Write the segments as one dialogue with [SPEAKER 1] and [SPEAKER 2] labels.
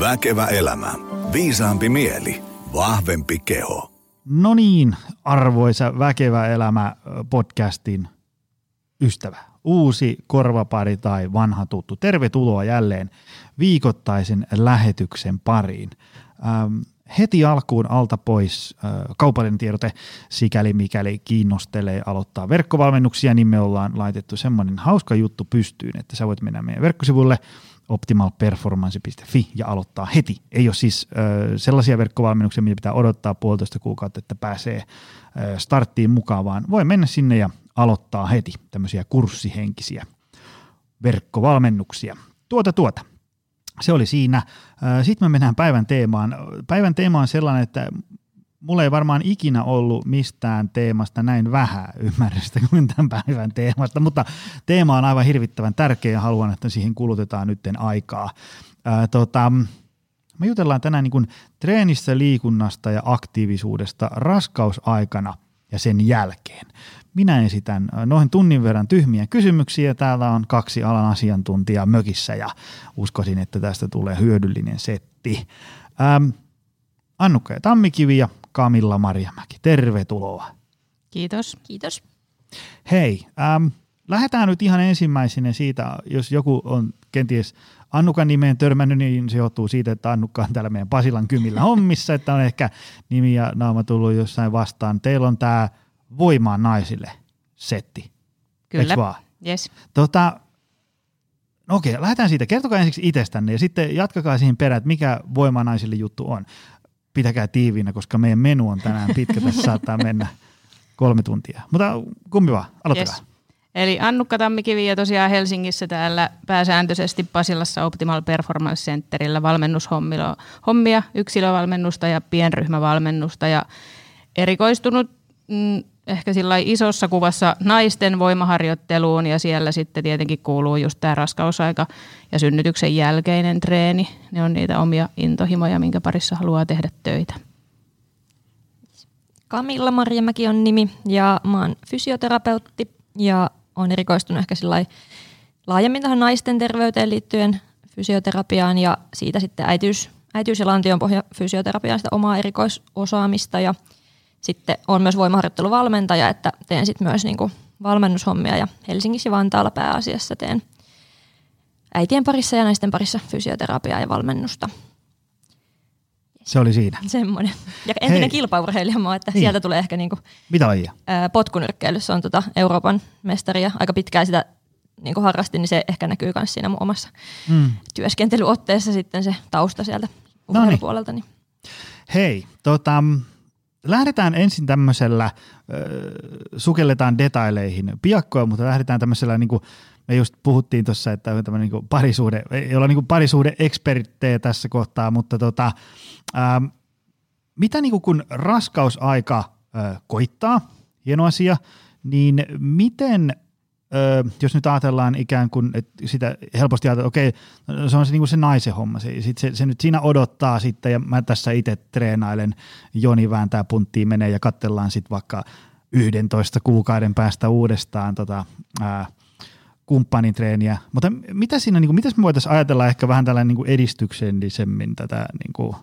[SPEAKER 1] Väkevä elämä. Viisaampi mieli. Vahvempi keho.
[SPEAKER 2] No niin, arvoisa Väkevä elämä podcastin ystävä. Uusi korvapari tai vanha tuttu. Tervetuloa jälleen viikoittaisen lähetyksen pariin. Ähm, heti alkuun alta pois äh, kaupallinen tiedote, sikäli mikäli kiinnostelee aloittaa verkkovalmennuksia, niin me ollaan laitettu semmoinen hauska juttu pystyyn, että sä voit mennä meidän verkkosivulle optimalperformance.fi ja aloittaa heti. Ei ole siis äh, sellaisia verkkovalmennuksia, mitä pitää odottaa puolitoista kuukautta, että pääsee äh, starttiin mukaan, vaan voi mennä sinne ja aloittaa heti tämmöisiä kurssihenkisiä verkkovalmennuksia. Tuota tuota. Se oli siinä. Sitten me mennään päivän teemaan. Päivän teema on sellainen, että mulla ei varmaan ikinä ollut mistään teemasta näin vähän ymmärrystä kuin tämän päivän teemasta, mutta teema on aivan hirvittävän tärkeä ja haluan, että siihen kulutetaan nytten aikaa. Ää, tota, me jutellaan tänään niin kuin treenistä, liikunnasta ja aktiivisuudesta raskausaikana ja sen jälkeen. Minä esitän noin tunnin verran tyhmiä kysymyksiä. Täällä on kaksi alan asiantuntijaa mökissä ja uskoisin, että tästä tulee hyödyllinen setti. Ähm, Annukka ja Tammikivi ja Kamilla Marjamäki, tervetuloa.
[SPEAKER 3] Kiitos.
[SPEAKER 4] Kiitos.
[SPEAKER 2] Hei, ähm, lähdetään nyt ihan ensimmäisenä siitä, jos joku on kenties Annukan nimeen törmännyt, niin se johtuu siitä, että Annukka on täällä meidän Pasilan kymillä hommissa, että on ehkä nimi ja naama tullut jossain vastaan. Teillä on tämä Voimaan naisille setti.
[SPEAKER 3] Kyllä.
[SPEAKER 2] Vaan?
[SPEAKER 3] Yes.
[SPEAKER 2] Tota, no okei, lähdetään siitä. Kertokaa ensiksi itsestänne ja sitten jatkakaa siihen perään, että mikä Voimaan naisille juttu on. Pitäkää tiiviinä, koska meidän menu on tänään pitkä. Tässä saattaa mennä kolme tuntia. Mutta kumpi vaan, aloittakaa.
[SPEAKER 3] Yes. Eli Annukka Tammikivi ja tosiaan Helsingissä täällä pääsääntöisesti Pasilassa Optimal Performance Centerillä valmennushommia, yksilövalmennusta ja pienryhmävalmennusta ja erikoistunut mm, ehkä sillä isossa kuvassa naisten voimaharjoitteluun ja siellä sitten tietenkin kuuluu just tämä raskausaika ja synnytyksen jälkeinen treeni. Ne on niitä omia intohimoja, minkä parissa haluaa tehdä töitä.
[SPEAKER 4] Kamilla Marjamäki on nimi ja mä oon fysioterapeutti ja on erikoistunut ehkä laajemmin tähän naisten terveyteen liittyen fysioterapiaan ja siitä sitten äitiys, äitiys- ja lantion pohja fysioterapiaan sitä omaa erikoisosaamista ja sitten on myös voimaharjoitteluvalmentaja, että teen sitten myös niinku valmennushommia ja Helsingissä ja Vantaalla pääasiassa teen äitien parissa ja naisten parissa fysioterapiaa ja valmennusta.
[SPEAKER 2] Se oli siinä.
[SPEAKER 4] Semmoinen. Ja entinen Hei. kilpaurheilija mä että niin. sieltä tulee ehkä niinku,
[SPEAKER 2] Mitä lajia?
[SPEAKER 4] potkunyrkkeilyssä on tota Euroopan mestari ja aika pitkään sitä niinku harrastin, niin se ehkä näkyy myös siinä mun omassa mm. työskentelyotteessa sitten se tausta sieltä puolelta. Niin.
[SPEAKER 2] Hei, tota, lähdetään ensin tämmöisellä, äh, sukelletaan detaileihin piakkoa, mutta lähdetään tämmöisellä niin kuin, me just puhuttiin tuossa, että on tämmöinen niin parisuhde, ei olla niin parisuhde eksperttejä tässä kohtaa, mutta tota, ähm, mitä niin kuin kun raskausaika äh, koittaa, hieno asia, niin miten Jos nyt ajatellaan ikään kuin, että sitä helposti ajatellaan, okei, okay, se on se, niin kuin se naisen homma, se, se, se, nyt siinä odottaa sitten, ja mä tässä itse treenailen, Joni vääntää punttiin menee ja katsellaan sitten vaikka 11 kuukauden päästä uudestaan tota, ää, kumppanin treeniä, mutta mitä siinä, niin kuin, mitäs me voitaisiin ajatella ehkä vähän tällainen niin edistyksellisemmin tätä niin kuin,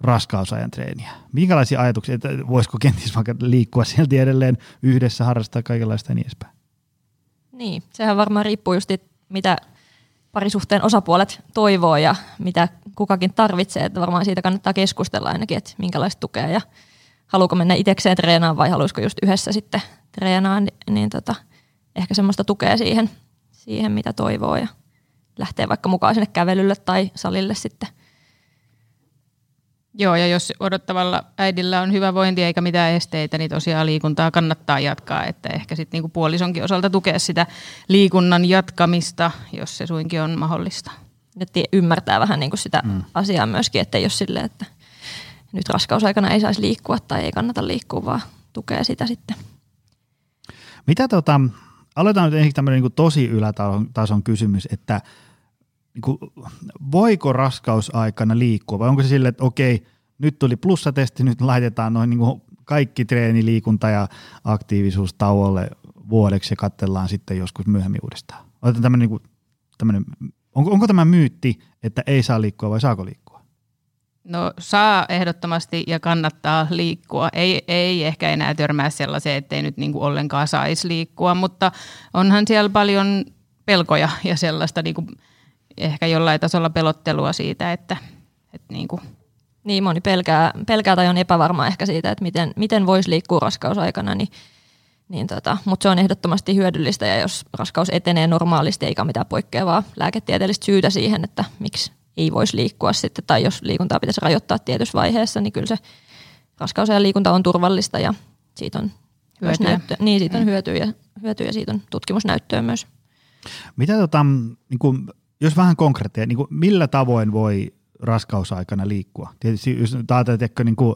[SPEAKER 2] raskausajan treeniä? Minkälaisia ajatuksia, että voisiko kenties vaikka liikkua sieltä edelleen yhdessä, harrastaa kaikenlaista ja niin edespäin?
[SPEAKER 4] Niin, sehän varmaan riippuu just, mitä parisuhteen osapuolet toivoo ja mitä kukakin tarvitsee, että varmaan siitä kannattaa keskustella ainakin, että minkälaista tukea ja haluuko mennä itsekseen treenaamaan vai haluaisiko just yhdessä sitten treenaa, niin, niin tota, ehkä semmoista tukea siihen, siihen, mitä toivoo ja lähtee vaikka mukaan sinne kävelylle tai salille sitten
[SPEAKER 3] Joo, ja jos odottavalla äidillä on hyvä vointi eikä mitään esteitä, niin tosiaan liikuntaa kannattaa jatkaa, että ehkä sitten niinku puolisonkin osalta tukea sitä liikunnan jatkamista, jos se suinkin on mahdollista.
[SPEAKER 4] Nyt ymmärtää vähän niinku sitä mm. asiaa myöskin, että jos sille, että nyt raskausaikana ei saisi liikkua tai ei kannata liikkua, vaan tukea sitä sitten.
[SPEAKER 2] Mitä tota, aloitetaan nyt ensin tämmöinen niin tosi ylätason kysymys, että – niin voiko raskausaikana liikkua vai onko se silleen, että okei, nyt tuli plussatesti, nyt laitetaan noin niin kaikki treeni, liikunta ja aktiivisuus tauolle vuodeksi ja katsellaan sitten joskus myöhemmin uudestaan. Otetaan niin kuin, tämmöinen Onko, onko tämä myytti, että ei saa liikkua vai saako liikkua?
[SPEAKER 3] No saa ehdottomasti ja kannattaa liikkua. Ei, ei ehkä enää törmää sellaiseen, ettei nyt niin kuin ollenkaan saisi liikkua, mutta onhan siellä paljon pelkoja ja sellaista niin kuin ehkä jollain tasolla pelottelua siitä, että, että niin kuin
[SPEAKER 4] niin moni pelkää, pelkää tai on epävarma ehkä siitä, että miten, miten voisi liikkua raskausaikana, niin, niin tota, mutta se on ehdottomasti hyödyllistä ja jos raskaus etenee normaalisti eikä mitään poikkeavaa lääketieteellistä syytä siihen, että miksi ei voisi liikkua sitten tai jos liikuntaa pitäisi rajoittaa tietyssä vaiheessa, niin kyllä se raskausajan liikunta on turvallista ja siitä on hyötyä. Näyttö, niin, siitä on mm. hyötyä, hyötyä ja siitä on tutkimusnäyttöä myös.
[SPEAKER 2] Mitä tota, niin kuin, jos vähän konkreettia, niin kuin millä tavoin voi raskausaikana liikkua. Tietysti jos ajatellaan, niin kuin,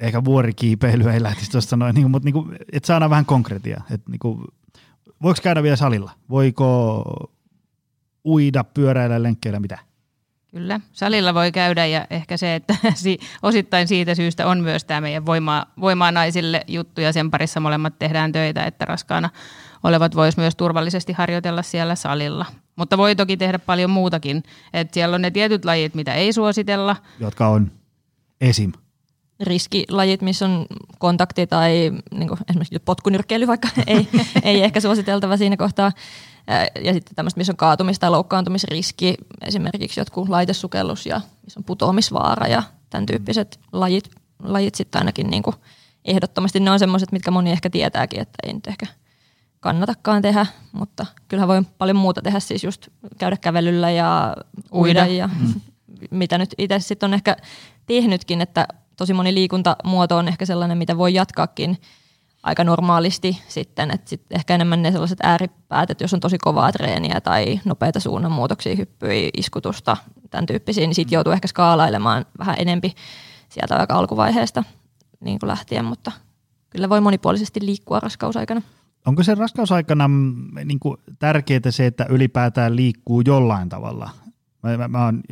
[SPEAKER 2] ehkä vuorikiipeily ei lähtisi tuosta noin, niin mutta niin kuin, että saadaan vähän konkreettia. Että niin kuin, voiko käydä vielä salilla? Voiko uida, pyöräillä, lenkkeillä, mitä?
[SPEAKER 3] Kyllä, salilla voi käydä ja ehkä se, että osittain siitä syystä on myös tämä meidän voimaa, voimaa naisille juttu ja sen parissa molemmat tehdään töitä, että raskaana olevat vois myös turvallisesti harjoitella siellä salilla. Mutta voi toki tehdä paljon muutakin. että siellä on ne tietyt lajit, mitä ei suositella.
[SPEAKER 2] Jotka on esim.
[SPEAKER 4] Riskilajit, missä on kontakti tai niin kuin esimerkiksi potkunyrkkeily vaikka ei, ei ehkä suositeltava siinä kohtaa. Ja sitten tämmöistä, missä on kaatumis- tai loukkaantumisriski, esimerkiksi jotkut laitesukellus ja missä on putoamisvaara ja tämän tyyppiset lajit, lajit sitten ainakin niin kuin ehdottomasti ne on semmoiset, mitkä moni ehkä tietääkin, että ei nyt ehkä kannatakaan tehdä, mutta kyllähän voi paljon muuta tehdä, siis just käydä kävelyllä ja uida, uida. ja mm. mitä nyt itse sitten on ehkä tehnytkin, että tosi moni liikuntamuoto on ehkä sellainen, mitä voi jatkaakin aika normaalisti sitten, että sit ehkä enemmän ne sellaiset ääripäät, että jos on tosi kovaa treeniä tai nopeita suunnanmuutoksia, hyppyjä, iskutusta, tämän tyyppisiä, niin sitten joutuu ehkä skaalailemaan vähän enempi sieltä aika alkuvaiheesta niin kuin lähtien, mutta kyllä voi monipuolisesti liikkua raskausaikana.
[SPEAKER 2] Onko se raskausaikana mm, niin kuin tärkeää se, että ylipäätään liikkuu jollain tavalla? Mä, mä, mä oon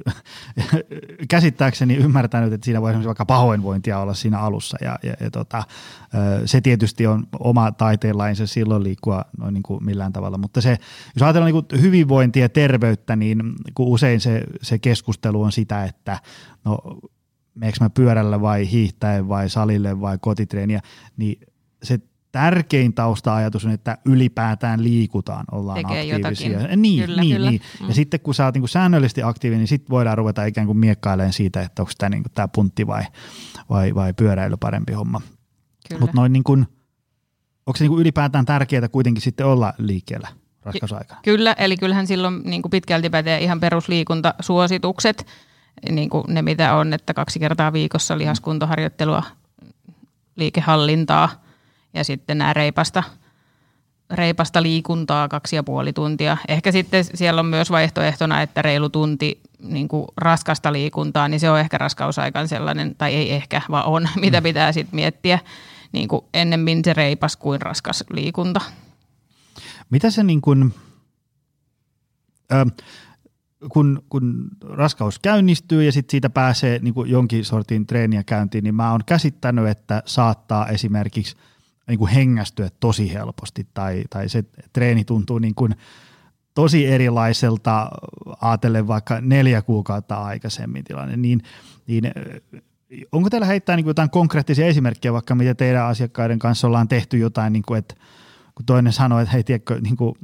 [SPEAKER 2] käsittääkseni ymmärtänyt, että siinä voi esimerkiksi vaikka pahoinvointia olla siinä alussa ja, ja, ja tota, se tietysti on oma taiteenlainsa silloin liikkua noin niin kuin millään tavalla, mutta se, jos ajatellaan niin kuin hyvinvointia ja terveyttä, niin kun usein se, se keskustelu on sitä, että no meneekö mä pyörällä vai hiihtäen vai salille vai kotitreeniä, niin se tärkein tausta-ajatus on, että ylipäätään liikutaan, ollaan Tekee aktiivisia. Jotakin. Niin, kyllä, niin, kyllä. niin. Mm. Ja sitten kun sä oot niin kuin säännöllisesti aktiivinen, niin sitten voidaan ruveta ikään kuin miekkailemaan siitä, että onko tämä niin tämä puntti vai, vai, vai pyöräily parempi homma. Mutta noin niin kuin, onko se niin kuin ylipäätään tärkeää kuitenkin sitten olla liikkeellä raskausaikana?
[SPEAKER 3] Kyllä, eli kyllähän silloin niin kuin pitkälti pätee ihan perusliikuntasuositukset, niin kuin ne mitä on, että kaksi kertaa viikossa lihaskuntoharjoittelua, liikehallintaa – ja sitten nämä reipasta, reipasta liikuntaa kaksi ja puoli tuntia. Ehkä sitten siellä on myös vaihtoehtona, että reilu tunti niin kuin raskasta liikuntaa, niin se on ehkä raskausaikan sellainen, tai ei ehkä, vaan on, mitä mm. pitää sitten miettiä niin kuin ennemmin se reipas kuin raskas liikunta.
[SPEAKER 2] Mitä se niin kuin, äh, kun, kun raskaus käynnistyy ja sitten siitä pääsee niin kuin jonkin sortin treeniä käyntiin, niin mä oon käsittänyt, että saattaa esimerkiksi – niin kuin hengästyä tosi helposti tai, tai se treeni tuntuu niin kuin tosi erilaiselta ajatellen vaikka neljä kuukautta aikaisemmin tilanne, niin, niin onko teillä heittää niin kuin jotain konkreettisia esimerkkejä vaikka mitä teidän asiakkaiden kanssa ollaan tehty jotain, niin kuin, että kun toinen sanoo, että hei tiedätkö, niin kuin,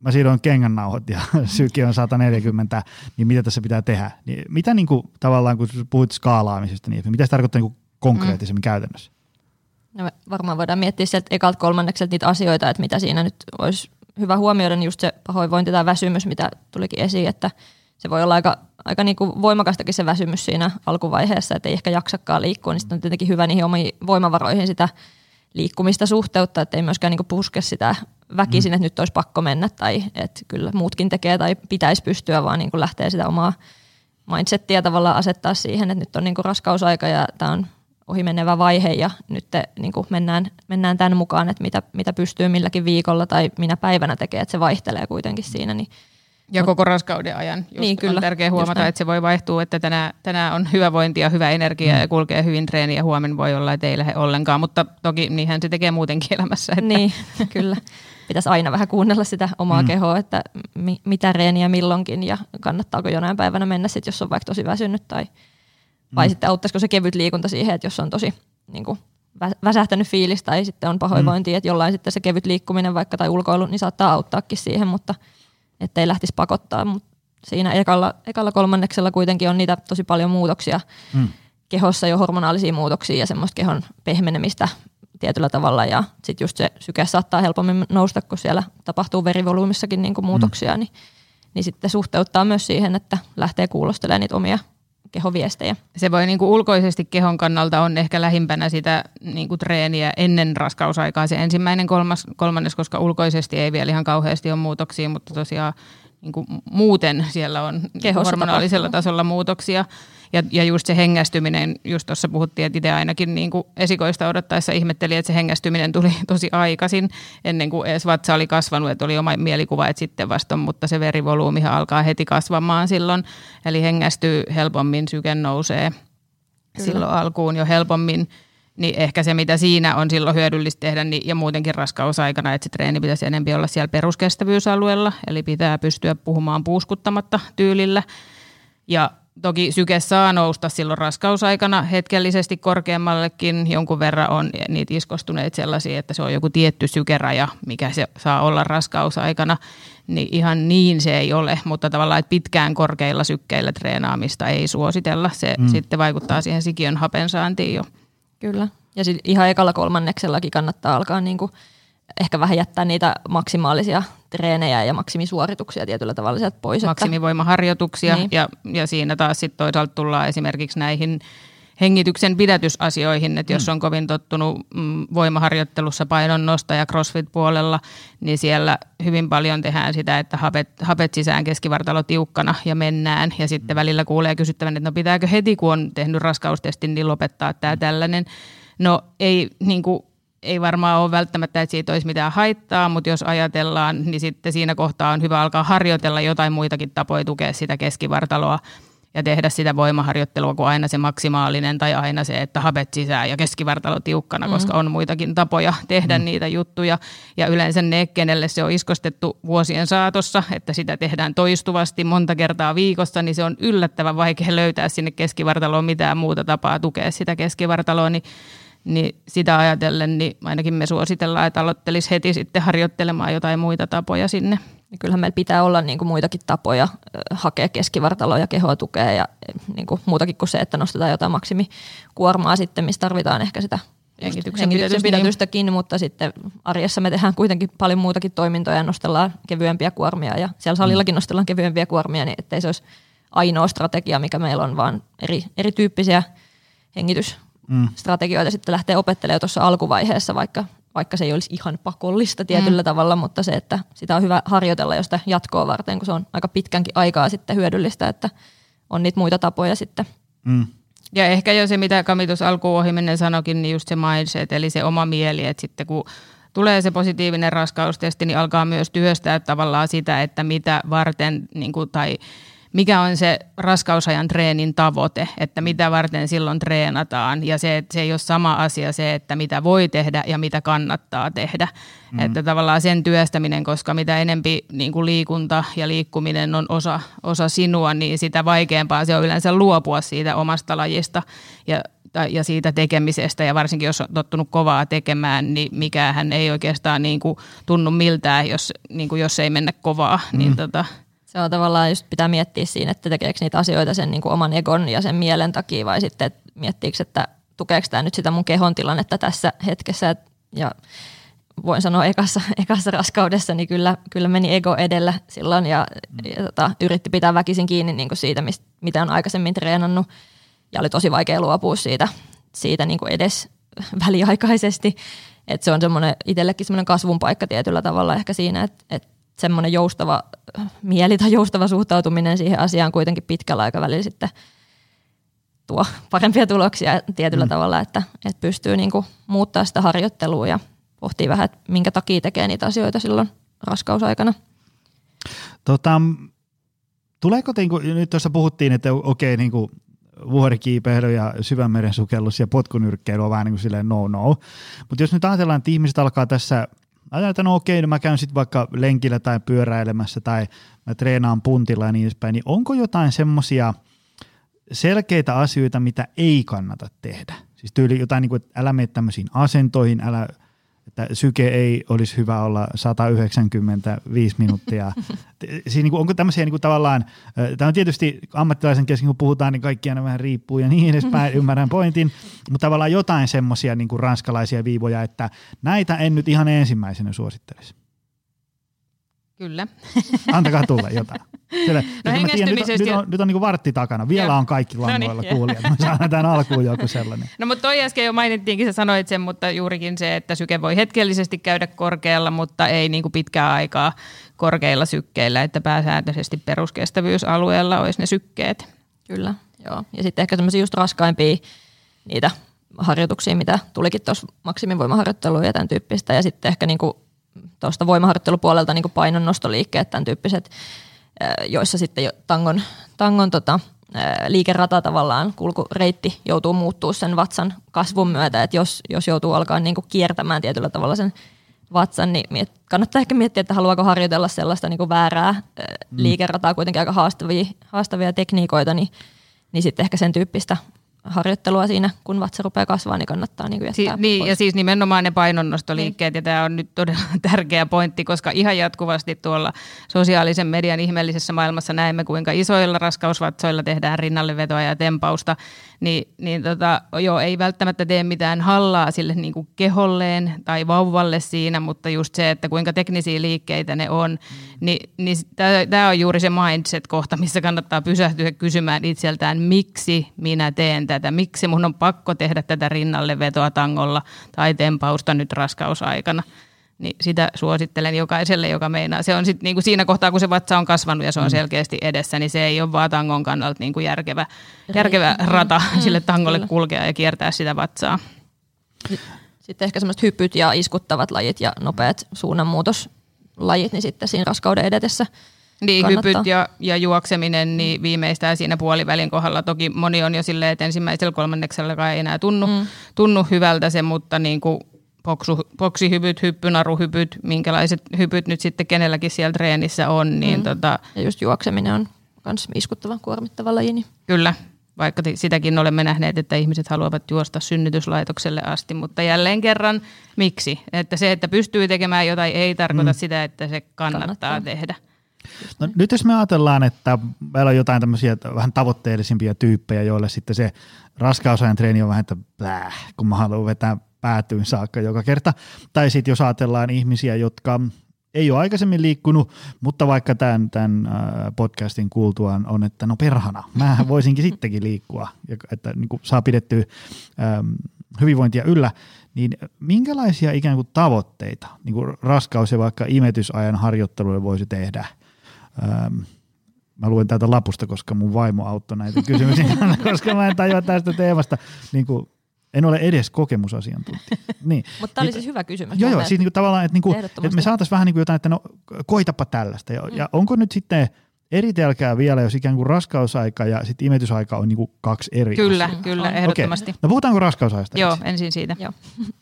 [SPEAKER 2] mä siirroin kengännauhot ja syki on 140, niin mitä tässä pitää tehdä? Niin mitä niin kuin, tavallaan, kun puhuit skaalaamisesta, niin mitä se tarkoittaa niin kuin konkreettisemmin mm. käytännössä?
[SPEAKER 4] No varmaan voidaan miettiä sieltä ekalta kolmannekselta niitä asioita, että mitä siinä nyt olisi hyvä huomioida, niin just se pahoinvointi tai väsymys, mitä tulikin esiin, että se voi olla aika, aika niin kuin voimakastakin se väsymys siinä alkuvaiheessa, että ei ehkä jaksakaan liikkua, niin sitten on tietenkin hyvä niihin omiin voimavaroihin sitä liikkumista suhteutta, että ei myöskään niin puske sitä väkisin, mm. että nyt olisi pakko mennä tai että kyllä muutkin tekee tai pitäisi pystyä, vaan niin kuin lähtee sitä omaa mindsettiä tavallaan asettaa siihen, että nyt on niin kuin raskausaika ja tämä on ohimenevä vaihe ja nyt te, niin kuin mennään, mennään tämän mukaan, että mitä, mitä pystyy milläkin viikolla tai minä päivänä tekee, että se vaihtelee kuitenkin siinä. Niin,
[SPEAKER 3] ja koko raskauden ajan. Just niin, kyllä, on tärkeää huomata, että se voi vaihtua, että tänään, tänään on hyvä vointi ja hyvä energia mm. ja kulkee hyvin treeni ja huomenna voi olla, että ei lähde ollenkaan, mutta toki niinhän se tekee muutenkin elämässä. Että.
[SPEAKER 4] Niin, kyllä. pitäisi aina vähän kuunnella sitä omaa mm. kehoa, että mi- mitä reeniä milloinkin ja kannattaako jonain päivänä mennä sit, jos on vaikka tosi väsynyt tai vai mm. sitten auttaisiko se kevyt liikunta siihen, että jos on tosi niin kuin, väsähtänyt fiilis tai sitten on pahoinvointia, mm. että jollain sitten se kevyt liikkuminen vaikka tai ulkoilu, niin saattaa auttaakin siihen, mutta ettei lähtisi pakottaa. Mutta siinä ekalla, ekalla kolmanneksella kuitenkin on niitä tosi paljon muutoksia mm. kehossa jo hormonaalisia muutoksia ja semmoista kehon pehmenemistä tietyllä tavalla ja sitten just se syke saattaa helpommin nousta, kun siellä tapahtuu verivolyymissakin niinku muutoksia, mm. niin, niin sitten suhteuttaa myös siihen, että lähtee kuulostelemaan niitä omia kehoviestejä.
[SPEAKER 3] Se voi niin kuin ulkoisesti kehon kannalta on ehkä lähimpänä sitä niin kuin treeniä ennen raskausaikaa se ensimmäinen kolmas, kolmannes, koska ulkoisesti ei vielä ihan kauheasti ole muutoksia, mutta tosiaan niin kuin muuten siellä on Kehossa hormonaalisella tapahtuu. tasolla muutoksia. Ja, ja just se hengästyminen, just tuossa puhuttiin, että itse ainakin niin kuin esikoista odottaessa ihmettelin, että se hengästyminen tuli tosi aikaisin, ennen kuin edes vatsa oli kasvanut, että oli oma mielikuva, että sitten vasta, mutta se verivolyymihan alkaa heti kasvamaan silloin, eli hengästyy helpommin, syke nousee Kyllä. silloin alkuun jo helpommin, niin ehkä se, mitä siinä on silloin hyödyllistä tehdä, niin, ja muutenkin raskausaikana, että se treeni pitäisi enemmän olla siellä peruskestävyysalueella, eli pitää pystyä puhumaan puuskuttamatta tyylillä. Ja Toki syke saa nousta silloin raskausaikana hetkellisesti korkeammallekin. Jonkun verran on niitä iskostuneita sellaisia, että se on joku tietty sykeraja, mikä se saa olla raskausaikana. Niin ihan niin se ei ole, mutta tavallaan että pitkään korkeilla sykkeillä treenaamista ei suositella. Se mm. sitten vaikuttaa siihen sikiön hapensaantiin jo.
[SPEAKER 4] Kyllä. Ja sitten ihan ekalla kolmanneksellakin kannattaa alkaa niinku ehkä vähän jättää niitä maksimaalisia treenejä ja maksimisuorituksia tietyllä tavalla sieltä pois.
[SPEAKER 3] Maksimivoimaharjoituksia niin. ja, ja siinä taas sitten toisaalta tullaan esimerkiksi näihin hengityksen pidätysasioihin, että jos mm. on kovin tottunut mm, voimaharjoittelussa painonnosta ja crossfit-puolella, niin siellä hyvin paljon tehdään sitä, että hapet, hapet sisään keskivartalo tiukkana ja mennään. Ja sitten mm. välillä kuulee kysyttävän, että no pitääkö heti, kun on tehnyt raskaustestin, niin lopettaa tämä tällainen. No ei niin kuin, ei varmaan ole välttämättä, että siitä olisi mitään haittaa, mutta jos ajatellaan, niin sitten siinä kohtaa on hyvä alkaa harjoitella jotain muitakin tapoja tukea sitä keskivartaloa ja tehdä sitä voimaharjoittelua kuin aina se maksimaalinen tai aina se, että habet sisään ja keskivartalo tiukkana, mm. koska on muitakin tapoja tehdä mm. niitä juttuja. Ja yleensä ne, kenelle se on iskostettu vuosien saatossa, että sitä tehdään toistuvasti monta kertaa viikossa, niin se on yllättävän vaikea löytää sinne keskivartaloon mitään muuta tapaa tukea sitä keskivartaloa, niin niin sitä ajatellen, niin ainakin me suositellaan, että aloittelisi heti sitten harjoittelemaan jotain muita tapoja sinne.
[SPEAKER 4] Ja kyllähän meillä pitää olla niin kuin muitakin tapoja hakea keskivartaloa ja kehoa tukea ja niin kuin muutakin kuin se, että nostetaan jotain maksimikuormaa sitten, missä tarvitaan ehkä sitä hengityksen, hengityksen pidätystäkin, niin. mutta sitten arjessa me tehdään kuitenkin paljon muutakin toimintoja ja nostellaan kevyempiä kuormia ja siellä salillakin nostellaan kevyempiä kuormia, niin ettei se olisi ainoa strategia, mikä meillä on, vaan eri, erityyppisiä hengitys mm. strategioita sitten lähtee opettelemaan tuossa alkuvaiheessa, vaikka, vaikka se ei olisi ihan pakollista tietyllä mm. tavalla, mutta se, että sitä on hyvä harjoitella josta jatkoa varten, kun se on aika pitkänkin aikaa sitten hyödyllistä, että on niitä muita tapoja sitten.
[SPEAKER 3] Mm. Ja ehkä jo se, mitä Kamitus alkuun ohi sanokin, niin just se mindset, eli se oma mieli, että sitten kun tulee se positiivinen raskaustesti, niin alkaa myös työstää tavallaan sitä, että mitä varten niin kuin, tai mikä on se raskausajan treenin tavoite, että mitä varten silloin treenataan. Ja se, että se ei ole sama asia se, että mitä voi tehdä ja mitä kannattaa tehdä. Mm. Että tavallaan sen työstäminen, koska mitä enempi niin kuin liikunta ja liikkuminen on osa, osa sinua, niin sitä vaikeampaa se on yleensä luopua siitä omasta lajista ja ja siitä tekemisestä ja varsinkin jos on tottunut kovaa tekemään, niin mikään ei oikeastaan niin kuin tunnu miltään, jos, niin kuin jos ei mennä kovaa. Niin mm. Niin tota,
[SPEAKER 4] se on tavallaan just pitää miettiä siinä, että tekeekö niitä asioita sen niin kuin oman egon ja sen mielen takia vai sitten että miettiikö, että tukeeko tämä nyt sitä mun kehon tilannetta tässä hetkessä ja voin sanoa ekassa, ekassa raskaudessa, niin kyllä, kyllä meni ego edellä silloin ja, mm. ja tota, yritti pitää väkisin kiinni niin kuin siitä, mistä, mitä on aikaisemmin treenannut ja oli tosi vaikea luopua siitä, siitä niin kuin edes väliaikaisesti. Et se on semmoinen itsellekin semmoinen kasvun paikka tietyllä tavalla ehkä siinä, että, että semmoinen joustava mieli tai joustava suhtautuminen siihen asiaan kuitenkin pitkällä aikavälillä sitten tuo parempia tuloksia tietyllä mm. tavalla, että, että pystyy niinku muuttaa sitä harjoittelua ja pohtii vähän, että minkä takia tekee niitä asioita silloin raskausaikana.
[SPEAKER 2] Tota, tuleeko, niinku, nyt tuossa puhuttiin, että okei, niinku, vuorikiipeily ja syvänmeren sukellus ja potkunyrkkeily on vähän niin kuin silleen no no. Mutta jos nyt ajatellaan, että ihmiset alkaa tässä ajatellaan, että no okei, no mä käyn sitten vaikka lenkillä tai pyöräilemässä tai mä treenaan puntilla ja niin edespäin, niin onko jotain semmoisia selkeitä asioita, mitä ei kannata tehdä? Siis tyyli jotain, niin kuin, että älä mene tämmöisiin asentoihin, älä että syke ei olisi hyvä olla 195 minuuttia. Siis niin kuin, onko tämmöisiä niin kuin tavallaan, tämä on tietysti ammattilaisen kesken, kun puhutaan, niin kaikki aina vähän riippuu ja niin edespäin, ymmärrän pointin, mutta tavallaan jotain semmoisia niin ranskalaisia viivoja, että näitä en nyt ihan ensimmäisenä suosittelisi.
[SPEAKER 3] Kyllä.
[SPEAKER 2] Antakaa tulla jotain. Siellä,
[SPEAKER 3] no
[SPEAKER 2] nyt, tiedän, nyt, nyt, on, nyt on niin vartti takana. Vielä Joo. on kaikki niin, langoilla no niin, kuulijat. Me saadaan tämän alkuun joku sellainen.
[SPEAKER 3] No mutta toi äsken jo mainittiinkin, sä sanoit sen, mutta juurikin se, että syke voi hetkellisesti käydä korkealla, mutta ei niin kuin pitkää aikaa korkeilla sykkeillä, että pääsääntöisesti peruskestävyysalueella olisi ne sykkeet.
[SPEAKER 4] Kyllä, joo. Ja sitten ehkä semmoisia just raskaimpia niitä harjoituksia, mitä tulikin tuossa maksimivoimaharjoitteluun ja tämän tyyppistä. Ja sitten ehkä niinku tuosta voimaharjoittelupuolelta niin painonnostoliikkeet, tämän tyyppiset, joissa sitten tangon, tangon tota, liikerata tavallaan, kulkureitti joutuu muuttuu sen vatsan kasvun myötä, että jos, jos joutuu alkaa niin kuin kiertämään tietyllä tavalla sen vatsan, niin kannattaa ehkä miettiä, että haluaako harjoitella sellaista niin kuin väärää mm. liikerataa, kuitenkin aika haastavia, haastavia tekniikoita, niin, niin sitten ehkä sen tyyppistä harjoittelua siinä, kun vatsa rupeaa kasvaa, niin kannattaa niin jättää
[SPEAKER 3] si- Niin, pois. ja siis nimenomaan ne painonnostoliikkeet, niin. ja tämä on nyt todella tärkeä pointti, koska ihan jatkuvasti tuolla sosiaalisen median ihmeellisessä maailmassa näemme, kuinka isoilla raskausvatsoilla tehdään rinnallevetoa ja tempausta, niin, niin tota, joo, ei välttämättä tee mitään hallaa sille niin kuin keholleen tai vauvalle siinä, mutta just se, että kuinka teknisiä liikkeitä ne on, mm. niin, niin tämä on juuri se mindset-kohta, missä kannattaa pysähtyä kysymään itseltään, miksi minä teen tätä, miksi mun on pakko tehdä tätä rinnalle vetoa tangolla tai tempausta nyt raskausaikana. Niin sitä suosittelen jokaiselle, joka meinaa. Se on sitten niinku siinä kohtaa, kun se vatsa on kasvanut ja se on mm. selkeästi edessä, niin se ei ole vaan tangon kannalta niinku järkevä, järkevä rata mm. sille tangolle Kyllä. kulkea ja kiertää sitä vatsaa.
[SPEAKER 4] Sitten ehkä semmoiset hypyt ja iskuttavat lajit ja nopeat suunnanmuutoslajit, niin sitten siinä raskauden edetessä –
[SPEAKER 3] niin, hypyt ja, ja juokseminen niin viimeistään siinä puolivälin kohdalla. Toki moni on jo silleen, että ensimmäisellä kolmanneksellakaan ei enää tunnu, mm. tunnu hyvältä se, mutta niin kuin boksu, boksihypyt, hyppynaruhypyt, minkälaiset hypyt nyt sitten kenelläkin siellä treenissä on. Niin mm. tota,
[SPEAKER 4] ja just juokseminen on myös iskuttava, kuormittava laji. Niin.
[SPEAKER 3] Kyllä, vaikka sitäkin olemme nähneet, että ihmiset haluavat juosta synnytyslaitokselle asti, mutta jälleen kerran miksi? Että se, että pystyy tekemään jotain, ei tarkoita mm. sitä, että se kannattaa, kannattaa. tehdä.
[SPEAKER 2] No, nyt jos me ajatellaan, että meillä on jotain tämmöisiä vähän tavoitteellisimpia tyyppejä, joille sitten se raskausajan treeni on vähän, että bläh, kun mä haluan vetää päätyyn saakka joka kerta. Tai sitten jos ajatellaan ihmisiä, jotka ei ole aikaisemmin liikkunut, mutta vaikka tämän, tämän podcastin kuultuaan on, että no perhana, mä voisinkin sittenkin liikkua, että niin kuin saa pidettyä ähm, hyvinvointia yllä, niin minkälaisia ikään kuin tavoitteita niin kuin raskaus- ja vaikka imetysajan harjoitteluille voisi tehdä – Ähm, mä luen täältä lapusta, koska mun vaimo auttoi näitä kysymyksiä, koska mä en tajua tästä teemasta. Niin kuin, en ole edes kokemusasiantuntija. Niin.
[SPEAKER 4] Mutta tämä oli siis hyvä kysymys.
[SPEAKER 2] Joo, joo, siis niinku tavallaan, että, niinku, että me saataisiin vähän niinku jotain, että no koitapa tällaista. Ja, mm. ja onko nyt sitten eritelkää vielä, jos ikään kuin raskausaika ja sitten imetysaika on niinku kaksi eri
[SPEAKER 3] Kyllä, asiaa. kyllä, ehdottomasti. Okay.
[SPEAKER 2] No puhutaanko raskausajasta?
[SPEAKER 3] Joo, ensin siitä.
[SPEAKER 4] Joo.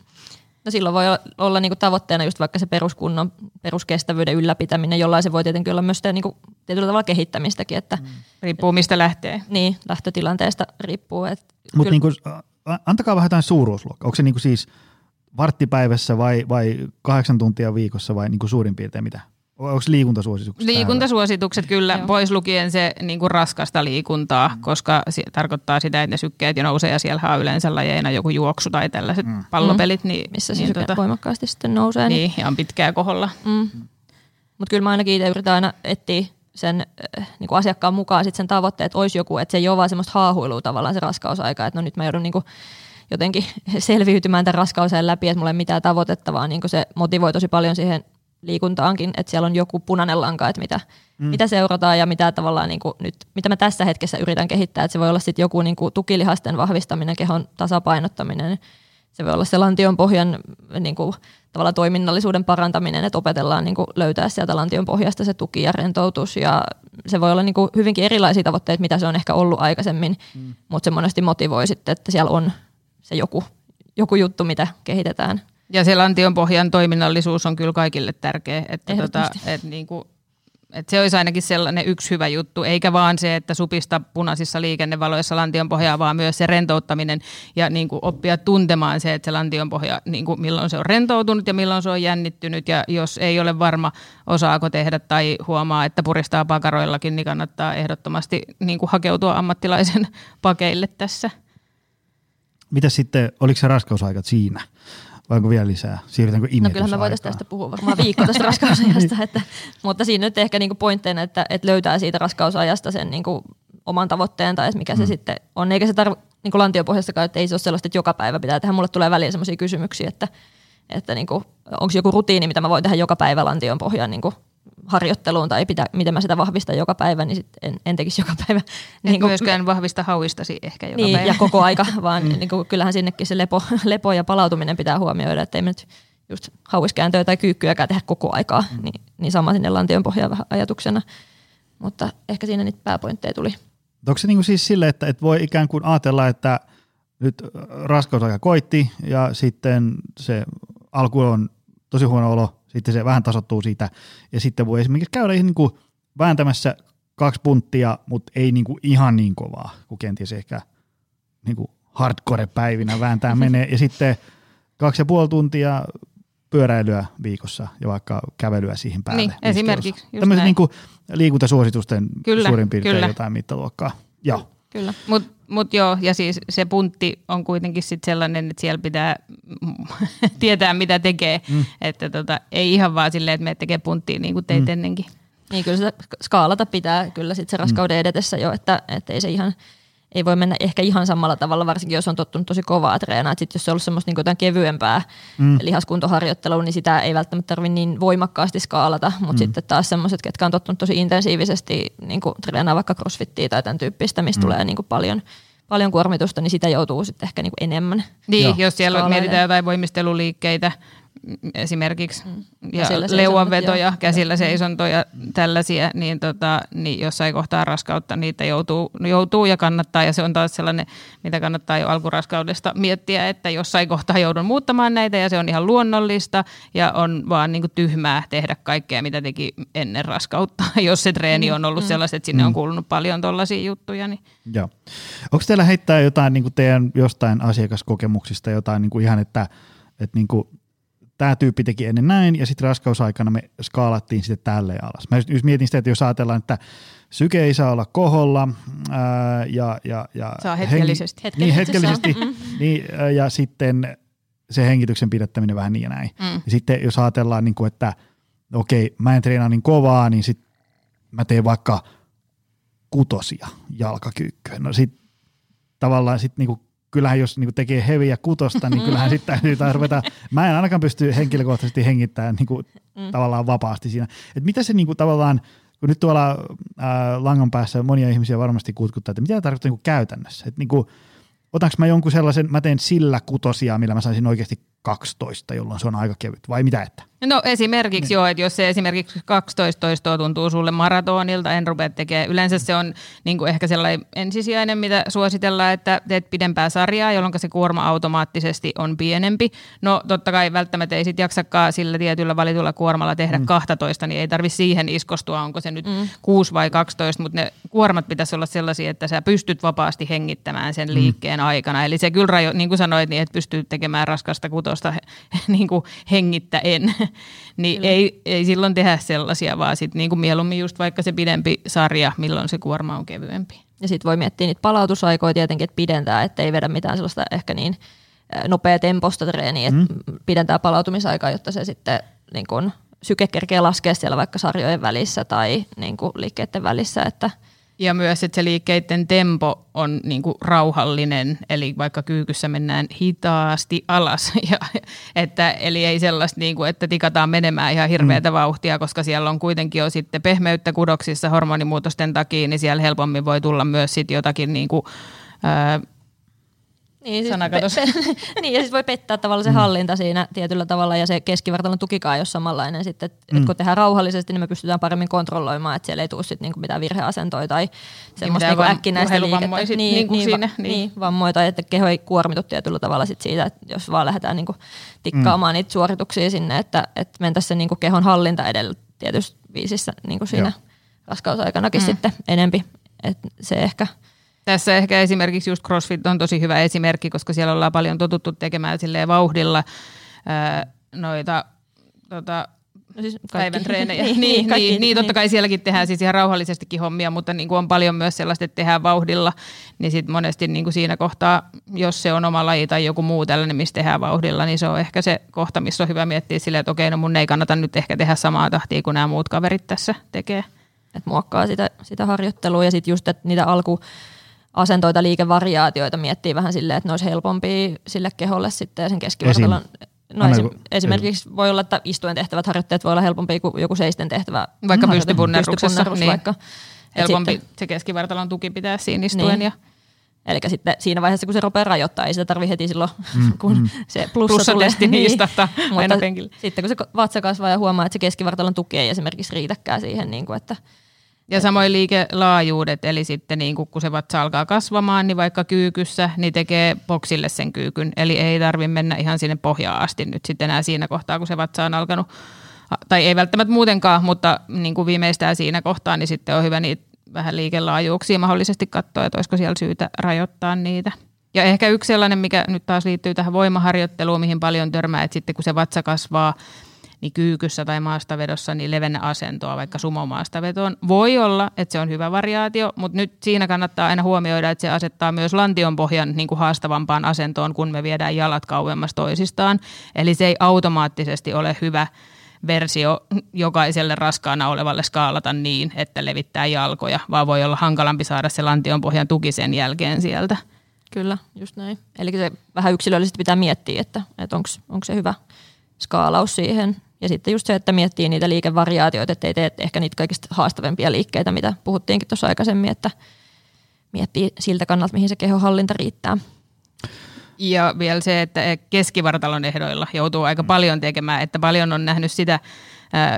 [SPEAKER 4] No silloin voi olla niinku tavoitteena just vaikka se peruskunnon, peruskestävyyden ylläpitäminen, jollain se voi tietenkin olla myös sitä niinku tietyllä tavalla kehittämistäkin. Että, mm.
[SPEAKER 3] Riippuu mistä lähtee.
[SPEAKER 4] Niin, lähtötilanteesta riippuu.
[SPEAKER 2] Mutta niinku, antakaa vähän jotain suuruusluokkaa. Onko se niinku siis varttipäivässä vai, vai kahdeksan tuntia viikossa vai niinku suurin piirtein mitä? Onko liikuntasuositukset?
[SPEAKER 3] Liikuntasuositukset täällä? kyllä, Joo. pois lukien se niin kuin raskasta liikuntaa, mm. koska se tarkoittaa sitä, että ne sykkeet jo nousee ja siellä on yleensä lajeina joku juoksu tai tällaiset mm. pallopelit. Niin,
[SPEAKER 4] Missä se niin, tota, voimakkaasti sitten nousee.
[SPEAKER 3] Niin, niin ja on pitkää koholla. Mm.
[SPEAKER 4] Mutta kyllä mä ainakin itse yritän aina etsiä sen äh, niin kuin asiakkaan mukaan sit sen tavoitteet, että olisi joku, että se ei ole vaan semmoista haahuilua tavallaan se raskausaika, että no nyt mä joudun niin kuin jotenkin selviytymään tämän raskausajan läpi, että mulla ei mitään tavoitetta, vaan niin se motivoi tosi paljon siihen liikuntaankin, että siellä on joku punainen lanka, että mitä, mm. mitä seurataan ja mitä tavallaan niin kuin nyt, mitä mä tässä hetkessä yritän kehittää, että se voi olla sitten joku niin kuin tukilihasten vahvistaminen, kehon tasapainottaminen, se voi olla se lantion pohjan niin kuin, tavallaan toiminnallisuuden parantaminen, että opetellaan niin kuin, löytää sieltä lantion pohjasta se tuki ja rentoutus ja se voi olla niin kuin, hyvinkin erilaisia tavoitteita, mitä se on ehkä ollut aikaisemmin, mm. mutta se monesti motivoi sitten, että siellä on se joku, joku juttu, mitä kehitetään
[SPEAKER 3] Ja se lantion pohjan toiminnallisuus on kyllä kaikille tärkeä. Että tota, et niinku, et se olisi ainakin sellainen yksi hyvä juttu, eikä vaan se, että supista punaisissa liikennevaloissa lantionpohjaa, vaan myös se rentouttaminen ja niin kuin oppia tuntemaan se, että se lantionpohja, niin kuin milloin se on rentoutunut ja milloin se on jännittynyt ja jos ei ole varma, osaako tehdä tai huomaa, että puristaa pakaroillakin, niin kannattaa ehdottomasti niin kuin hakeutua ammattilaisen pakeille tässä.
[SPEAKER 2] Mitä sitten, oliko se raskausaikat siinä? Vai onko vielä lisää? Siirrytäänkö
[SPEAKER 4] No kyllähän me voitaisiin tästä puhua varmaan viikko tästä raskausajasta, että, mutta siinä nyt ehkä niinku pointteina, että, että löytää siitä raskausajasta sen niinku oman tavoitteen tai mikä se mm. sitten on. Eikä se tarvitse niin lantiopohjassakaan, että ei se ole sellaista, että joka päivä pitää tehdä. Mulle tulee väliin sellaisia kysymyksiä, että, että niinku, onko joku rutiini, mitä mä voin tehdä joka päivä lantion pohjaan niin harjoitteluun tai pitä, miten mä sitä vahvistan joka päivä, niin sit en, en tekisi joka päivä.
[SPEAKER 3] niin kuin, myöskään vahvista hauistasi ehkä joka
[SPEAKER 4] niin,
[SPEAKER 3] päivä.
[SPEAKER 4] ja koko aika, vaan mm. niin kuin, kyllähän sinnekin se lepo, lepo ja palautuminen pitää huomioida, että ei me nyt just hauiskääntöä tai kyykkyäkään tehdä koko aikaa, mm. niin, niin sama sinne lantion pohjaan vähän ajatuksena. Mutta ehkä siinä niitä pääpointteja tuli.
[SPEAKER 2] Onko se niin kuin siis sille, että, että voi ikään kuin ajatella, että nyt raskausaika koitti ja sitten se alku on tosi huono olo, sitten se vähän tasottuu siitä, ja sitten voi esimerkiksi käydä niin kuin vääntämässä kaksi punttia, mutta ei niin kuin ihan niin kovaa, kuin kenties ehkä niin kuin hardcore-päivinä vääntää menee, ja sitten kaksi ja puoli tuntia pyöräilyä viikossa ja vaikka kävelyä siihen päälle.
[SPEAKER 3] Niin, esimerkiksi.
[SPEAKER 2] Tämmöisen niin kuin liikuntasuositusten kyllä, suurin piirtein kyllä. jotain mittaluokkaa. Joo.
[SPEAKER 3] Kyllä, mutta mut joo, ja siis se puntti on kuitenkin sit sellainen, että siellä pitää tietää, mitä tekee. Mm. Että tota, ei ihan vaan silleen, että me tekee punttia niin kuin teit mm. ennenkin.
[SPEAKER 4] Niin kyllä sitä skaalata pitää kyllä sit se raskauden mm. edetessä jo, että, että ei se ihan – ei voi mennä ehkä ihan samalla tavalla, varsinkin jos on tottunut tosi kovaa treenaa. Sitten jos se on ollut semmoista niin jotain kevyempää mm. lihaskuntoharjoittelua, niin sitä ei välttämättä tarvitse niin voimakkaasti skaalata. Mutta mm. sitten taas semmoiset, ketkä on tottunut tosi intensiivisesti niin treenaa vaikka crossfittiä tai tämän tyyppistä, mistä mm. tulee niin kuin paljon, paljon kuormitusta, niin sitä joutuu sitten ehkä niin kuin enemmän.
[SPEAKER 3] Niin, Joo. jos siellä mietitään jotain voimisteluliikkeitä, esimerkiksi mm. ja leuanvetoja, käsillä seisontoja, tällaisia, niin, tota, niin jossain kohtaa raskautta niitä joutuu, joutuu ja kannattaa. Ja se on taas sellainen, mitä kannattaa jo alkuraskaudesta miettiä, että jossain kohtaa joudun muuttamaan näitä ja se on ihan luonnollista ja on vaan niin kuin tyhmää tehdä kaikkea, mitä teki ennen raskautta, jos se treeni mm, on ollut mm. sellaista, että sinne mm. on kuulunut paljon tuollaisia juttuja. Niin.
[SPEAKER 2] Joo. Onko teillä heittää jotain niin kuin teidän jostain asiakaskokemuksista, jotain niin kuin ihan, että, että niin kuin tämä tyyppi teki ennen näin, ja sitten raskausaikana me skaalattiin sitten tälle alas. Mä just mietin sitä, että jos ajatellaan, että syke ei saa olla koholla, ää, ja, ja, ja
[SPEAKER 3] saa hetkellisesti.
[SPEAKER 2] Heng- niin, hetkellisesti, niin, ja sitten se hengityksen pidättäminen vähän niin ja näin. Mm. Ja sitten jos ajatellaan, niin kuin, että okei, mä en treenaa niin kovaa, niin sitten mä teen vaikka kutosia jalkakyykkyä. No sitten tavallaan sitten niinku kyllähän jos niin tekee heviä kutosta, niin kyllähän sitten täytyy taas ruveta, mä en ainakaan pysty henkilökohtaisesti hengittämään niin kuin, mm. tavallaan vapaasti siinä. Et mitä se niin kuin, tavallaan, kun nyt tuolla ää, langan päässä monia ihmisiä varmasti kutkuttaa, että mitä tämä tarkoittaa niin käytännössä? Et, niin kuin, otanko mä jonkun sellaisen, mä teen sillä kutosia, millä mä saisin oikeasti 12, jolloin se on aika kevyt, vai mitä että?
[SPEAKER 3] No esimerkiksi niin. joo, että jos se esimerkiksi 12 toistoa tuntuu sulle maratonilta, en rupea tekemään. Yleensä se on niin kuin ehkä sellainen ensisijainen, mitä suositellaan, että teet pidempää sarjaa, jolloin se kuorma automaattisesti on pienempi. No totta kai välttämättä ei sitten jaksakaan sillä tietyllä valitulla kuormalla tehdä mm. 12, niin ei tarvi siihen iskostua, onko se nyt mm. 6 vai 12, mutta ne kuormat pitäisi olla sellaisia, että sä pystyt vapaasti hengittämään sen mm. liikkeen mm. aikana. Eli se kyllä, niin kuin sanoit, niin et pysty tekemään raskasta kutosta niin kuin hengittäen niin ei, ei silloin tehdä sellaisia, vaan sitten niin kuin mieluummin just vaikka se pidempi sarja, milloin se kuorma on kevyempi.
[SPEAKER 4] Ja sitten voi miettiä niitä palautusaikoja tietenkin, että pidentää, että ei vedä mitään sellaista ehkä niin nopea temposta treeniä, että mm. pidentää palautumisaikaa, jotta se sitten niin kun, syke kerkee laskea siellä vaikka sarjojen välissä tai niin kuin liikkeiden välissä, että –
[SPEAKER 3] ja myös, että se liikkeiden tempo on niin kuin rauhallinen, eli vaikka kyykyssä mennään hitaasti alas. Ja, että, eli ei sellaista, niin kuin, että tikataan menemään ihan hirveätä mm. vauhtia, koska siellä on kuitenkin jo sitten pehmeyttä kudoksissa hormonimuutosten takia, niin siellä helpommin voi tulla myös sit jotakin niin kuin, ää,
[SPEAKER 4] Niin, siis
[SPEAKER 3] Sanakatos.
[SPEAKER 4] pe- pe- niin, ja sitten voi pettää tavallaan se hallinta siinä tietyllä tavalla, ja se keskivartalon tukikaan ei ole samanlainen. Sitten, että
[SPEAKER 2] Mm.
[SPEAKER 4] et kun tehdään rauhallisesti, niin me pystytään paremmin kontrolloimaan, että siellä ei tule sit niinku mitään virheasentoja tai semmoista
[SPEAKER 3] mitään
[SPEAKER 4] niinku äkkinäistä liikettä.
[SPEAKER 3] sit
[SPEAKER 4] Niin,
[SPEAKER 3] niinku
[SPEAKER 4] niin,
[SPEAKER 3] siinä, niin.
[SPEAKER 4] niin. vammoja, tai että keho ei kuormitu tietyllä tavalla sit siitä, että jos vaan lähdetään niinku tikkaamaan mm. niitä suorituksia sinne, että, että mentäisiin se niinku kehon hallinta edellä tietysti viisissä niinku siinä
[SPEAKER 2] Joo.
[SPEAKER 4] raskausaikanakin mm. sitten enempi. Et se ehkä
[SPEAKER 3] Tässä ehkä esimerkiksi just CrossFit on tosi hyvä esimerkki, koska siellä ollaan paljon totuttu tekemään silleen vauhdilla ää, noita tota,
[SPEAKER 4] no siis
[SPEAKER 3] päivän treenejä.
[SPEAKER 4] niin,
[SPEAKER 3] niin,
[SPEAKER 4] kaikki,
[SPEAKER 3] niin, niin, totta kai sielläkin tehdään siis ihan rauhallisestikin hommia, mutta niin kuin on paljon myös sellaista, että tehdään vauhdilla, niin sit monesti niin kuin siinä kohtaa, jos se on oma laji tai joku muu tällainen, missä tehdään vauhdilla, niin se on ehkä se kohta, missä on hyvä miettiä silleen, että okei, no mun ei kannata nyt ehkä tehdä samaa tahtia kuin nämä muut kaverit tässä tekee.
[SPEAKER 4] että muokkaa sitä, sitä harjoittelua ja sitten just, että niitä alkuasentoita, liikevariaatioita miettii vähän silleen, että ne olisi helpompia sille keholle sitten ja sen keskivartalon. No esim, esimerkiksi voi olla, että istuen tehtävät harjoitteet voi olla helpompia kuin joku seisten tehtävä.
[SPEAKER 3] Vaikka pystypunnerruksessa, niin.
[SPEAKER 4] vaikka.
[SPEAKER 3] Helpompi
[SPEAKER 4] sitten-
[SPEAKER 3] se keskivartalon tuki pitää siinä istuen.
[SPEAKER 4] Niin.
[SPEAKER 3] Ja,
[SPEAKER 4] Eli sitten siinä vaiheessa, kun se rupeaa rajoittaa, ei sitä tarvi heti silloin, mm, kun mm. se plussa
[SPEAKER 3] Plussatesti
[SPEAKER 4] tulee.
[SPEAKER 3] niin istahtaa aina
[SPEAKER 4] Mutta
[SPEAKER 3] penkille.
[SPEAKER 4] sitten kun se vatsa kasvaa ja huomaa, että se keskivartalon tuki ei esimerkiksi riitäkään siihen, niin kuin, että
[SPEAKER 3] Ja samoin liikelaajuudet, eli sitten niin kun kun se vatsa alkaa kasvamaan, niin vaikka kyykyssä, niin tekee boksille sen kyykyn. Eli ei tarvi mennä ihan sinne pohjaan asti nyt sitten enää siinä kohtaa, kun se vatsa on alkanut, tai ei välttämättä muutenkaan, mutta niin kuin viimeistään siinä kohtaa, niin sitten on hyvä niitä vähän liikelaajuuksia mahdollisesti katsoa, että olisiko siellä syytä rajoittaa niitä. Ja ehkä yksi sellainen, mikä nyt taas liittyy tähän voimaharjoitteluun, mihin paljon törmää, että sitten kun se vatsa kasvaa, niin kyykyssä tai maastavedossa niin levennä asentoa vaikka sumomaastavetoon. Voi olla, että se on hyvä variaatio, mutta nyt siinä kannattaa aina huomioida, että se asettaa myös lantion pohjan niin kuin haastavampaan asentoon, kun me viedään jalat kauemmas toisistaan. Eli se ei automaattisesti ole hyvä versio jokaiselle raskaana olevalle skaalata niin, että levittää jalkoja, vaan voi olla hankalampi saada se lantion pohjan tuki sen jälkeen sieltä.
[SPEAKER 4] Kyllä, just näin. Eli se vähän yksilöllisesti pitää miettiä, että, että onko se hyvä skaalaus siihen. Ja sitten just se, että miettii niitä liikevariaatioita, ettei tee ehkä niitä kaikista haastavimpia liikkeitä, mitä puhuttiinkin tuossa aikaisemmin, että miettii siltä kannalta, mihin se kehohallinta riittää.
[SPEAKER 3] Ja vielä se, että keskivartalon ehdoilla joutuu aika paljon tekemään, että paljon on nähnyt sitä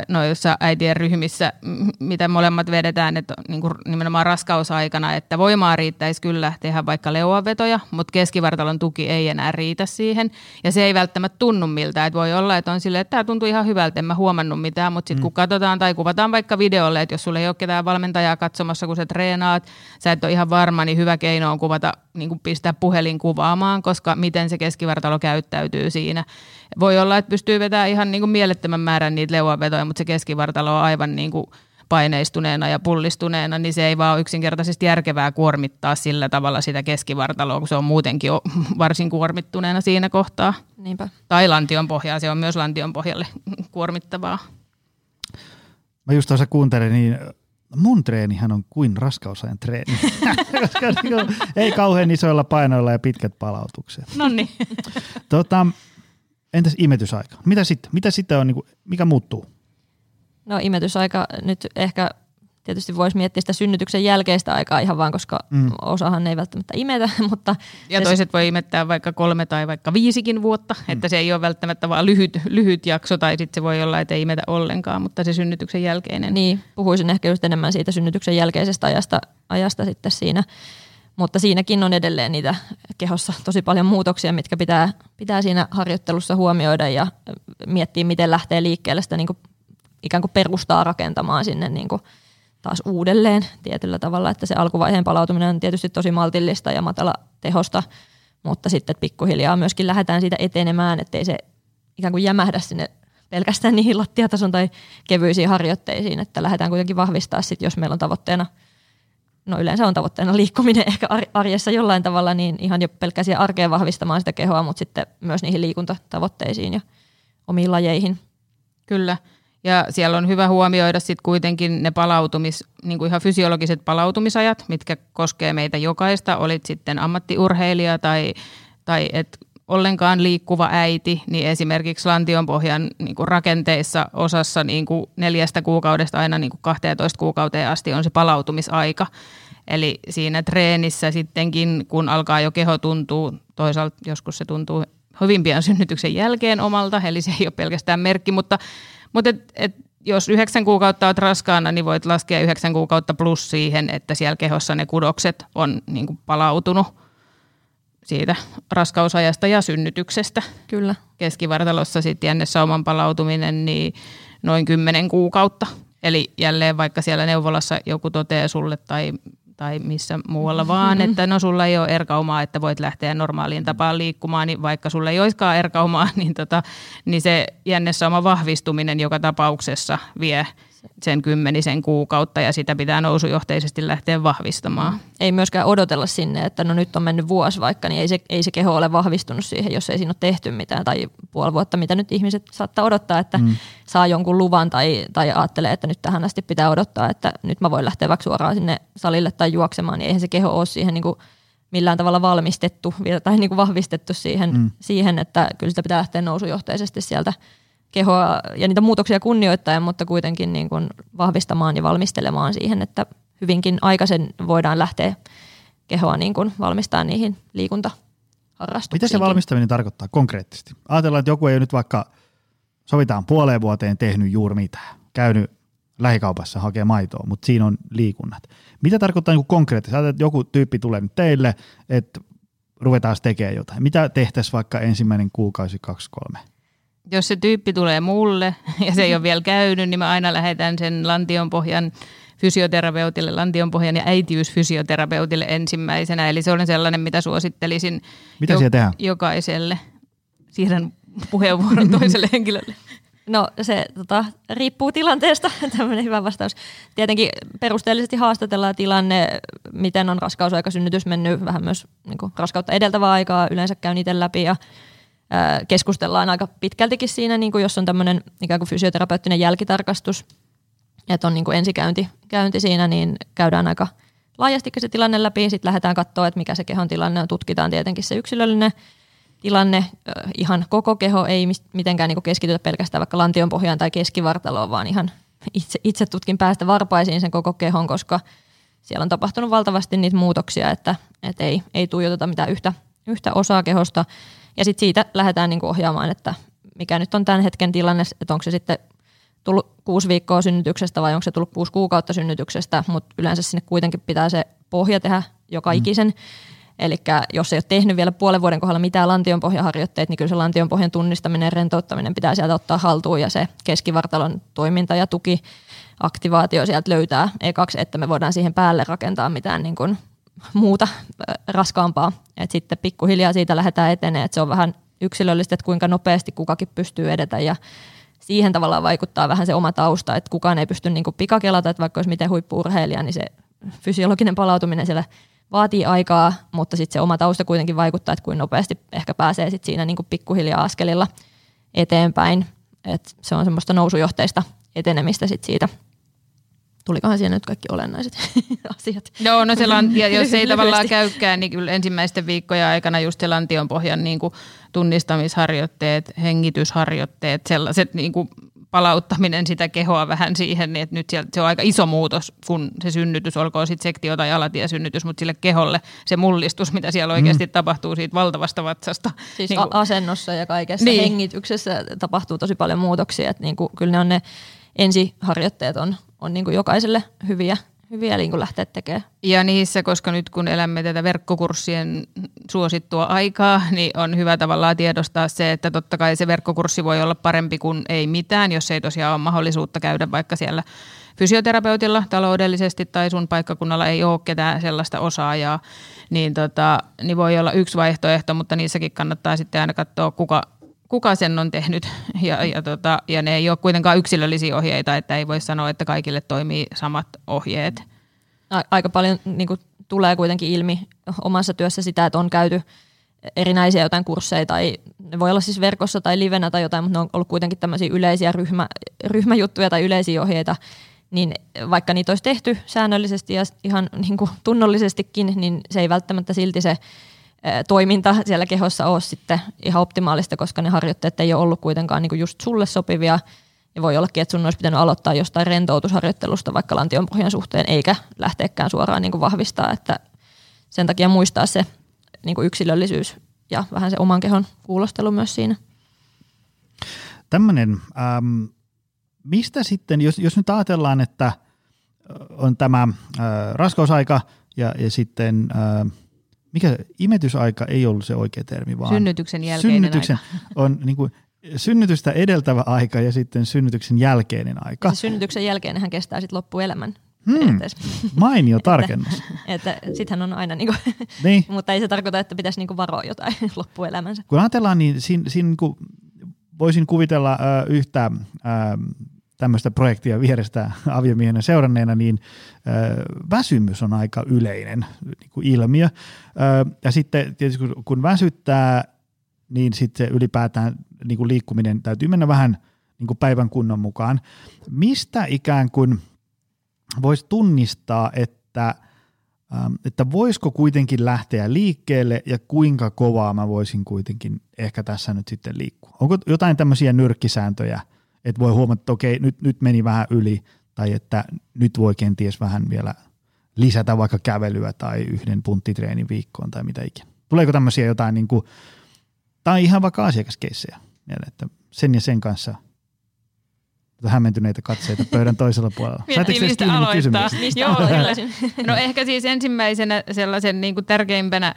[SPEAKER 3] noissa äitien ryhmissä, mitä molemmat vedetään, että niin kuin nimenomaan raskausaikana, että voimaa riittäisi kyllä tehdä vaikka leuanvetoja, mutta keskivartalon tuki ei enää riitä siihen. Ja se ei välttämättä tunnu miltä, että voi olla, että on silleen, että tämä tuntuu ihan hyvältä, en mä huomannut mitään, mutta sitten kun katsotaan tai kuvataan vaikka videolle, että jos sulla ei ole ketään valmentajaa katsomassa, kun sä treenaat, sä et ole ihan varma, niin hyvä keino on kuvata, niin kuin pistää puhelin kuvaamaan, koska miten se keskivartalo käyttäytyy siinä. Voi olla, että pystyy vetämään ihan niin kuin mielettömän määrän niitä leuanvetoja, mutta se keskivartalo on aivan niin kuin paineistuneena ja pullistuneena, niin se ei vaan ole yksinkertaisesti järkevää kuormittaa sillä tavalla sitä keskivartaloa, kun se on muutenkin jo varsin kuormittuneena siinä kohtaa.
[SPEAKER 4] Niinpä.
[SPEAKER 3] Tai lantion pohjaa, se on myös lantion pohjalle kuormittavaa.
[SPEAKER 2] Mä just tuossa kuuntelin, niin mun treenihän on kuin raskausajan treeni, koska niin ei kauhean isoilla painoilla ja pitkät palautukset.
[SPEAKER 3] No niin.
[SPEAKER 2] Tota, entäs imetysaika? Mitä sitten? Mitä sitten on, niin kuin, mikä muuttuu?
[SPEAKER 4] No imetysaika nyt ehkä tietysti voisi miettiä sitä synnytyksen jälkeistä aikaa ihan vaan, koska
[SPEAKER 2] Mm.
[SPEAKER 4] mm. osahan ei välttämättä imetä, mutta
[SPEAKER 3] Ja
[SPEAKER 4] se-
[SPEAKER 3] toiset voi imettää vaikka kolme tai vaikka viisikin vuotta, että se ei ole välttämättä vaan lyhyt, lyhyt jakso, tai sitten se voi olla, että ei imetä ollenkaan, mutta se synnytyksen jälkeinen.
[SPEAKER 4] Niin, puhuisin ehkä just enemmän siitä synnytyksen jälkeisestä ajasta, ajasta sitten siinä. Mutta siinäkin on edelleen niitä kehossa tosi paljon muutoksia, mitkä pitää, pitää siinä harjoittelussa huomioida ja miettiä, miten lähtee liikkeelle sitä niin kuin, ikään kuin perustaa rakentamaan sinne niin kuin taas uudelleen tietyllä tavalla, että se alkuvaiheen palautuminen on tietysti tosi maltillista ja matala tehosta, mutta sitten pikkuhiljaa myöskin lähdetään siitä etenemään, ettei se ikään kuin jämähdä sinne pelkästään niihin lattiatason tai kevyisiin harjoitteisiin, että lähdetään kuitenkin vahvistaa sit, jos meillä on tavoitteena, no yleensä on tavoitteena liikkuminen ehkä ar- arjessa jollain tavalla, niin ihan jo pelkkä siihen arkeen vahvistamaan sitä kehoa, mutta sitten myös niihin liikuntatavoitteisiin ja omiin lajeihin.
[SPEAKER 3] Kyllä. Ja siellä on hyvä huomioida sitten kuitenkin ne palautumis, niin kuin ihan fysiologiset palautumisajat, mitkä koskee meitä jokaista, olit sitten ammattiurheilija tai, tai et ollenkaan liikkuva äiti, niin esimerkiksi lantionpohjan niin kuin rakenteissa osassa niin kuin neljästä kuukaudesta aina niin kuin 12 kuukauteen asti on se palautumisaika. Eli siinä treenissä sittenkin, kun alkaa jo keho tuntuu, toisaalta joskus se tuntuu hyvin pian synnytyksen jälkeen omalta, eli se ei ole pelkästään merkki, mutta, mutta et, et, jos yhdeksän kuukautta olet raskaana, niin voit laskea yhdeksän kuukautta plus siihen, että siellä kehossa ne kudokset on niin kuin palautunut siitä raskausajasta ja synnytyksestä.
[SPEAKER 4] Kyllä.
[SPEAKER 3] Keskivartalossa sitten jännesauman palautuminen niin noin kymmenen kuukautta. Eli jälleen vaikka siellä neuvolassa joku toteaa sulle tai tai missä muualla vaan, että no sulla ei ole erkaumaa, että voit lähteä normaaliin tapaan liikkumaan, niin vaikka sulla ei olisikaan erkaumaa, niin, tota, niin se jännessäoma vahvistuminen joka tapauksessa vie sen kymmenisen kuukautta ja sitä pitää nousujohteisesti lähteä vahvistamaan.
[SPEAKER 4] Ei myöskään odotella sinne, että no nyt on mennyt vuosi vaikka, niin ei se, ei se keho ole vahvistunut siihen, jos ei siinä ole tehty mitään tai puoli vuotta, mitä nyt ihmiset saattaa odottaa, että mm. saa jonkun luvan tai, tai ajattelee, että nyt tähän asti pitää odottaa, että nyt mä voin lähteä vaikka suoraan sinne salille tai juoksemaan, niin eihän se keho ole siihen niin kuin millään tavalla valmistettu tai niin kuin vahvistettu siihen, mm. siihen, että kyllä sitä pitää lähteä nousujohteisesti sieltä kehoa ja niitä muutoksia kunnioittaen, mutta kuitenkin niin kuin vahvistamaan ja valmistelemaan siihen, että hyvinkin aikaisen voidaan lähteä kehoa niin kuin valmistaa niihin liikuntaharrastuksiin.
[SPEAKER 2] Mitä se valmistaminen tarkoittaa konkreettisesti? Ajatellaan, että joku ei nyt vaikka sovitaan puoleen vuoteen tehnyt juuri mitään, käynyt lähikaupassa hakee maitoa, mutta siinä on liikunnat. Mitä tarkoittaa niin konkreettisesti? Ajatellaan, että joku tyyppi tulee nyt teille, että ruvetaan tekemään jotain. Mitä tehtäisiin vaikka ensimmäinen kuukausi, kaksi, kolme?
[SPEAKER 3] Jos se tyyppi tulee mulle ja se ei ole vielä käynyt, niin mä aina lähetän sen lantionpohjan fysioterapeutille, lantionpohjan ja äitiysfysioterapeutille ensimmäisenä. Eli se on sellainen, mitä suosittelisin
[SPEAKER 2] mitä jo-
[SPEAKER 3] jokaiselle. Siirrän puheenvuoron toiselle henkilölle.
[SPEAKER 4] No se tota, riippuu tilanteesta, tämmöinen hyvä vastaus. Tietenkin perusteellisesti haastatellaan tilanne, miten on raskausaikasynnytys mennyt, vähän myös niin kuin, raskautta edeltävää aikaa, yleensä käy niitä läpi ja keskustellaan aika pitkältikin siinä, niin kuin jos on tämmöinen ikään kuin fysioterapeuttinen jälkitarkastus, että on niin kuin ensikäynti käynti siinä, niin käydään aika laajasti se tilanne läpi, sitten lähdetään katsoa, että mikä se kehon tilanne on, tutkitaan tietenkin se yksilöllinen tilanne, ihan koko keho ei mitenkään niin kuin keskitytä pelkästään vaikka lantion pohjaan tai keskivartaloon, vaan ihan itse, itse tutkin päästä varpaisiin sen koko kehon, koska siellä on tapahtunut valtavasti niitä muutoksia, että, että ei, ei tuijoteta mitään yhtä, yhtä osaa kehosta. Ja sitten siitä lähdetään niin kuin ohjaamaan, että mikä nyt on tämän hetken tilanne, että onko se sitten tullut kuusi viikkoa synnytyksestä vai onko se tullut kuusi kuukautta synnytyksestä, mutta yleensä sinne kuitenkin pitää se pohja tehdä joka mm. ikisen. Eli jos ei ole tehnyt vielä puolen vuoden kohdalla mitään lantionpohjaharjoitteet, niin kyllä se lantionpohjan tunnistaminen ja rentouttaminen pitää sieltä ottaa haltuun ja se keskivartalon toiminta ja tuki, aktivaatio sieltä löytää ekaksi, että me voidaan siihen päälle rakentaa mitään niin kuin muuta raskaampaa. Et sitten pikkuhiljaa siitä lähdetään etenee, että se on vähän yksilöllistä, että kuinka nopeasti kukakin pystyy edetä ja siihen tavallaan vaikuttaa vähän se oma tausta, että kukaan ei pysty niin pikakelata, että vaikka olisi miten huippuurheilija, niin se fysiologinen palautuminen siellä vaatii aikaa, mutta sitten se oma tausta kuitenkin vaikuttaa, että kuinka nopeasti ehkä pääsee sit siinä niin pikkuhiljaa askelilla eteenpäin. Et se on semmoista nousujohteista etenemistä sit siitä Tulikohan siinä nyt kaikki olennaiset asiat?
[SPEAKER 3] Joo, no se lan, ja jos ei tavallaan käykään, niin kyllä ensimmäisten viikkojen aikana just se lantion pohjan niin kuin tunnistamisharjoitteet, hengitysharjoitteet, sellaiset niin kuin palauttaminen sitä kehoa vähän siihen, niin että nyt sieltä, se on aika iso muutos, kun se synnytys, olkoon sitten sektio- tai alatiesynnytys, mutta sille keholle se mullistus, mitä siellä oikeasti mm. tapahtuu siitä valtavasta vatsasta.
[SPEAKER 4] Siis niin kuin, asennossa ja kaikessa niin. hengityksessä tapahtuu tosi paljon muutoksia, että niin kuin, kyllä ne on ne ensiharjoitteet on, on niin kuin jokaiselle hyviä, hyviä niin kuin lähteä tekemään.
[SPEAKER 3] Ja niissä, koska nyt kun elämme tätä verkkokurssien suosittua aikaa, niin on hyvä tavallaan tiedostaa se, että totta kai se verkkokurssi voi olla parempi kuin ei mitään, jos ei tosiaan ole mahdollisuutta käydä vaikka siellä fysioterapeutilla taloudellisesti tai sun paikkakunnalla ei ole ketään sellaista osaajaa, niin, tota, niin voi olla yksi vaihtoehto, mutta niissäkin kannattaa sitten aina katsoa, kuka kuka sen on tehnyt ja, ja, tota, ja ne ei ole kuitenkaan yksilöllisiä ohjeita, että ei voi sanoa, että kaikille toimii samat ohjeet.
[SPEAKER 4] Aika paljon niin kuin, tulee kuitenkin ilmi omassa työssä sitä, että on käyty erinäisiä jotain kursseja tai ne voi olla siis verkossa tai livenä tai jotain, mutta ne on ollut kuitenkin tämmöisiä yleisiä ryhmä, ryhmäjuttuja tai yleisiä ohjeita, niin vaikka niitä olisi tehty säännöllisesti ja ihan niin kuin tunnollisestikin, niin se ei välttämättä silti se toiminta siellä kehossa ole sitten ihan optimaalista, koska ne harjoitteet ei ole ollut kuitenkaan niin just sulle sopivia Ja voi ollakin, että sun olisi pitänyt aloittaa jostain rentoutusharjoittelusta vaikka lantionpohjan suhteen, eikä lähteäkään suoraan niin vahvistaa, että sen takia muistaa se niin yksilöllisyys ja vähän se oman kehon kuulostelu myös siinä.
[SPEAKER 2] Tämmöinen, ähm, mistä sitten, jos, jos nyt ajatellaan, että on tämä äh, raskausaika ja, ja sitten, äh, mikä imetysaika ei ollut se oikea termi, vaan
[SPEAKER 3] Synnytyksen jälkeinen
[SPEAKER 2] synnytyksen
[SPEAKER 3] aika.
[SPEAKER 2] on niin kuin, synnytystä edeltävä aika ja sitten synnytyksen jälkeinen aika.
[SPEAKER 4] Se synnytyksen jälkeen hän kestää sitten loppuelämän.
[SPEAKER 2] Hmm, mainio tarkennus.
[SPEAKER 4] Että sittenhän on aina, niinku,
[SPEAKER 2] niin.
[SPEAKER 4] mutta ei se tarkoita, että pitäisi niinku varoa jotain loppuelämänsä.
[SPEAKER 2] Kun ajatellaan, niin siinä, siinä niin kuin voisin kuvitella ö, yhtä ö, tämmöistä projektia vierestä aviomiehenä seuranneena, niin ö, väsymys on aika yleinen niin kuin ilmiö. Ö, ja sitten tietysti kun, kun väsyttää, niin sitten ylipäätään niin kuin liikkuminen täytyy mennä vähän niin kuin päivän kunnon mukaan. Mistä ikään kuin voisi tunnistaa, että että voisiko kuitenkin lähteä liikkeelle ja kuinka kovaa mä voisin kuitenkin ehkä tässä nyt sitten liikkua. Onko jotain tämmöisiä nyrkkisääntöjä, että voi huomata, että okei, nyt, nyt meni vähän yli tai että nyt voi kenties vähän vielä lisätä vaikka kävelyä tai yhden punttitreenin viikkoon tai mitä ikinä. Tuleeko tämmöisiä jotain, niin kuin, tai ihan vaikka asiakaskeissejä, että sen ja sen kanssa – hämmentyneitä katseita pöydän toisella puolella.
[SPEAKER 3] Miettii,
[SPEAKER 2] Saitteko
[SPEAKER 3] mistä aloittaa.
[SPEAKER 2] kysymyksestä?
[SPEAKER 3] Joo. No ehkä siis ensimmäisenä sellaisen niin kuin tärkeimpänä,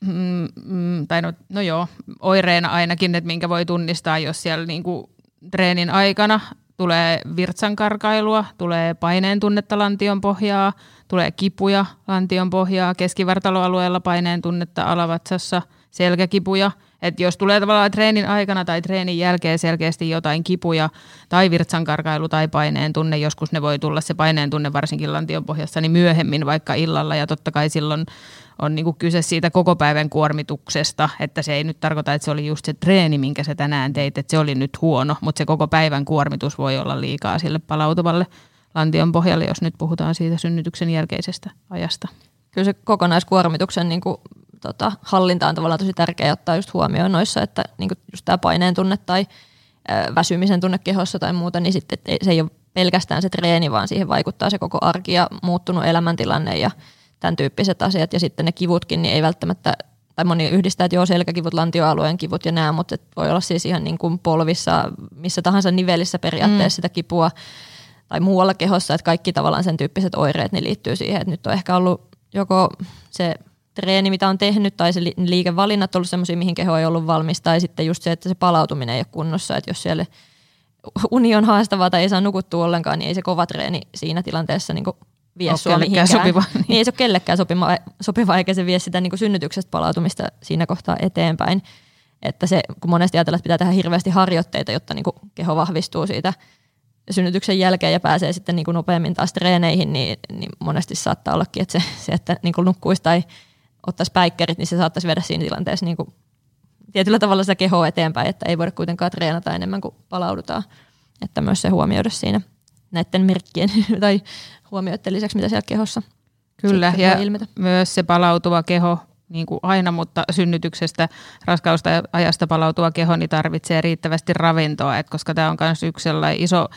[SPEAKER 3] mm, mm, tai no, no joo, oireena ainakin, että minkä voi tunnistaa, jos siellä niin kuin treenin aikana tulee virtsankarkailua, tulee paineen tunnetta lantion pohjaa, tulee kipuja lantion pohjaa, keskivartaloalueella paineen tunnetta alavatsassa, selkäkipuja – et jos tulee tavallaan treenin aikana tai treenin jälkeen selkeästi jotain kipuja tai virtsankarkailu tai paineen tunne, joskus ne voi tulla se paineen tunne varsinkin lantion pohjassa, niin myöhemmin vaikka illalla ja totta kai silloin on niin kyse siitä koko päivän kuormituksesta, että se ei nyt tarkoita, että se oli just se treeni, minkä sä tänään teit, että se oli nyt huono, mutta se koko päivän kuormitus voi olla liikaa sille palautuvalle lantion pohjalle, jos nyt puhutaan siitä synnytyksen jälkeisestä ajasta.
[SPEAKER 4] Kyllä se kokonaiskuormituksen niin kuin tota, hallinta on tavallaan tosi tärkeää ottaa just huomioon noissa, että niin just tämä paineen tunne tai ö, väsymisen tunne kehossa tai muuta, niin sitten se ei ole pelkästään se treeni, vaan siihen vaikuttaa se koko arki ja muuttunut elämäntilanne ja tämän tyyppiset asiat. Ja sitten ne kivutkin, niin ei välttämättä, tai moni yhdistää, että joo, selkäkivut, lantioalueen kivut ja nämä, mutta voi olla siis ihan niin kuin polvissa, missä tahansa nivelissä periaatteessa mm. sitä kipua tai muualla kehossa, että kaikki tavallaan sen tyyppiset oireet niin liittyy siihen, että nyt on ehkä ollut joko se treeni, mitä on tehnyt, tai se liikevalinnat on ollut sellaisia, mihin keho ei ollut valmis, tai sitten just se, että se palautuminen ei ole kunnossa, että jos siellä uni on haastavaa tai ei saa nukuttua ollenkaan, niin ei se kova treeni siinä tilanteessa niin vie sua mihinkään.
[SPEAKER 3] Sopiva.
[SPEAKER 4] Niin ei se ole kellekään sopiva, sopiva eikä se vie sitä niin synnytyksestä palautumista siinä kohtaa eteenpäin. Että se, kun monesti ajatellaan, että pitää tehdä hirveästi harjoitteita, jotta niin keho vahvistuu siitä synnytyksen jälkeen ja pääsee sitten niin nopeammin taas treeneihin, niin, niin monesti saattaa ollakin, että se, se että niin nukkuisi tai ottaisi päikkerit, niin se saattaisi viedä siinä tilanteessa niin kuin tietyllä tavalla sitä kehoa eteenpäin, että ei voida kuitenkaan treenata enemmän kuin palaudutaan. Että myös se huomioida siinä näiden merkkien tai huomioiden lisäksi, mitä siellä kehossa
[SPEAKER 3] Kyllä, ja ilmetä. myös se palautuva keho, niin kuin aina, mutta synnytyksestä, raskausta ajasta palautuva keho niin tarvitsee riittävästi ravintoa, et koska tämä on myös yksi sellainen iso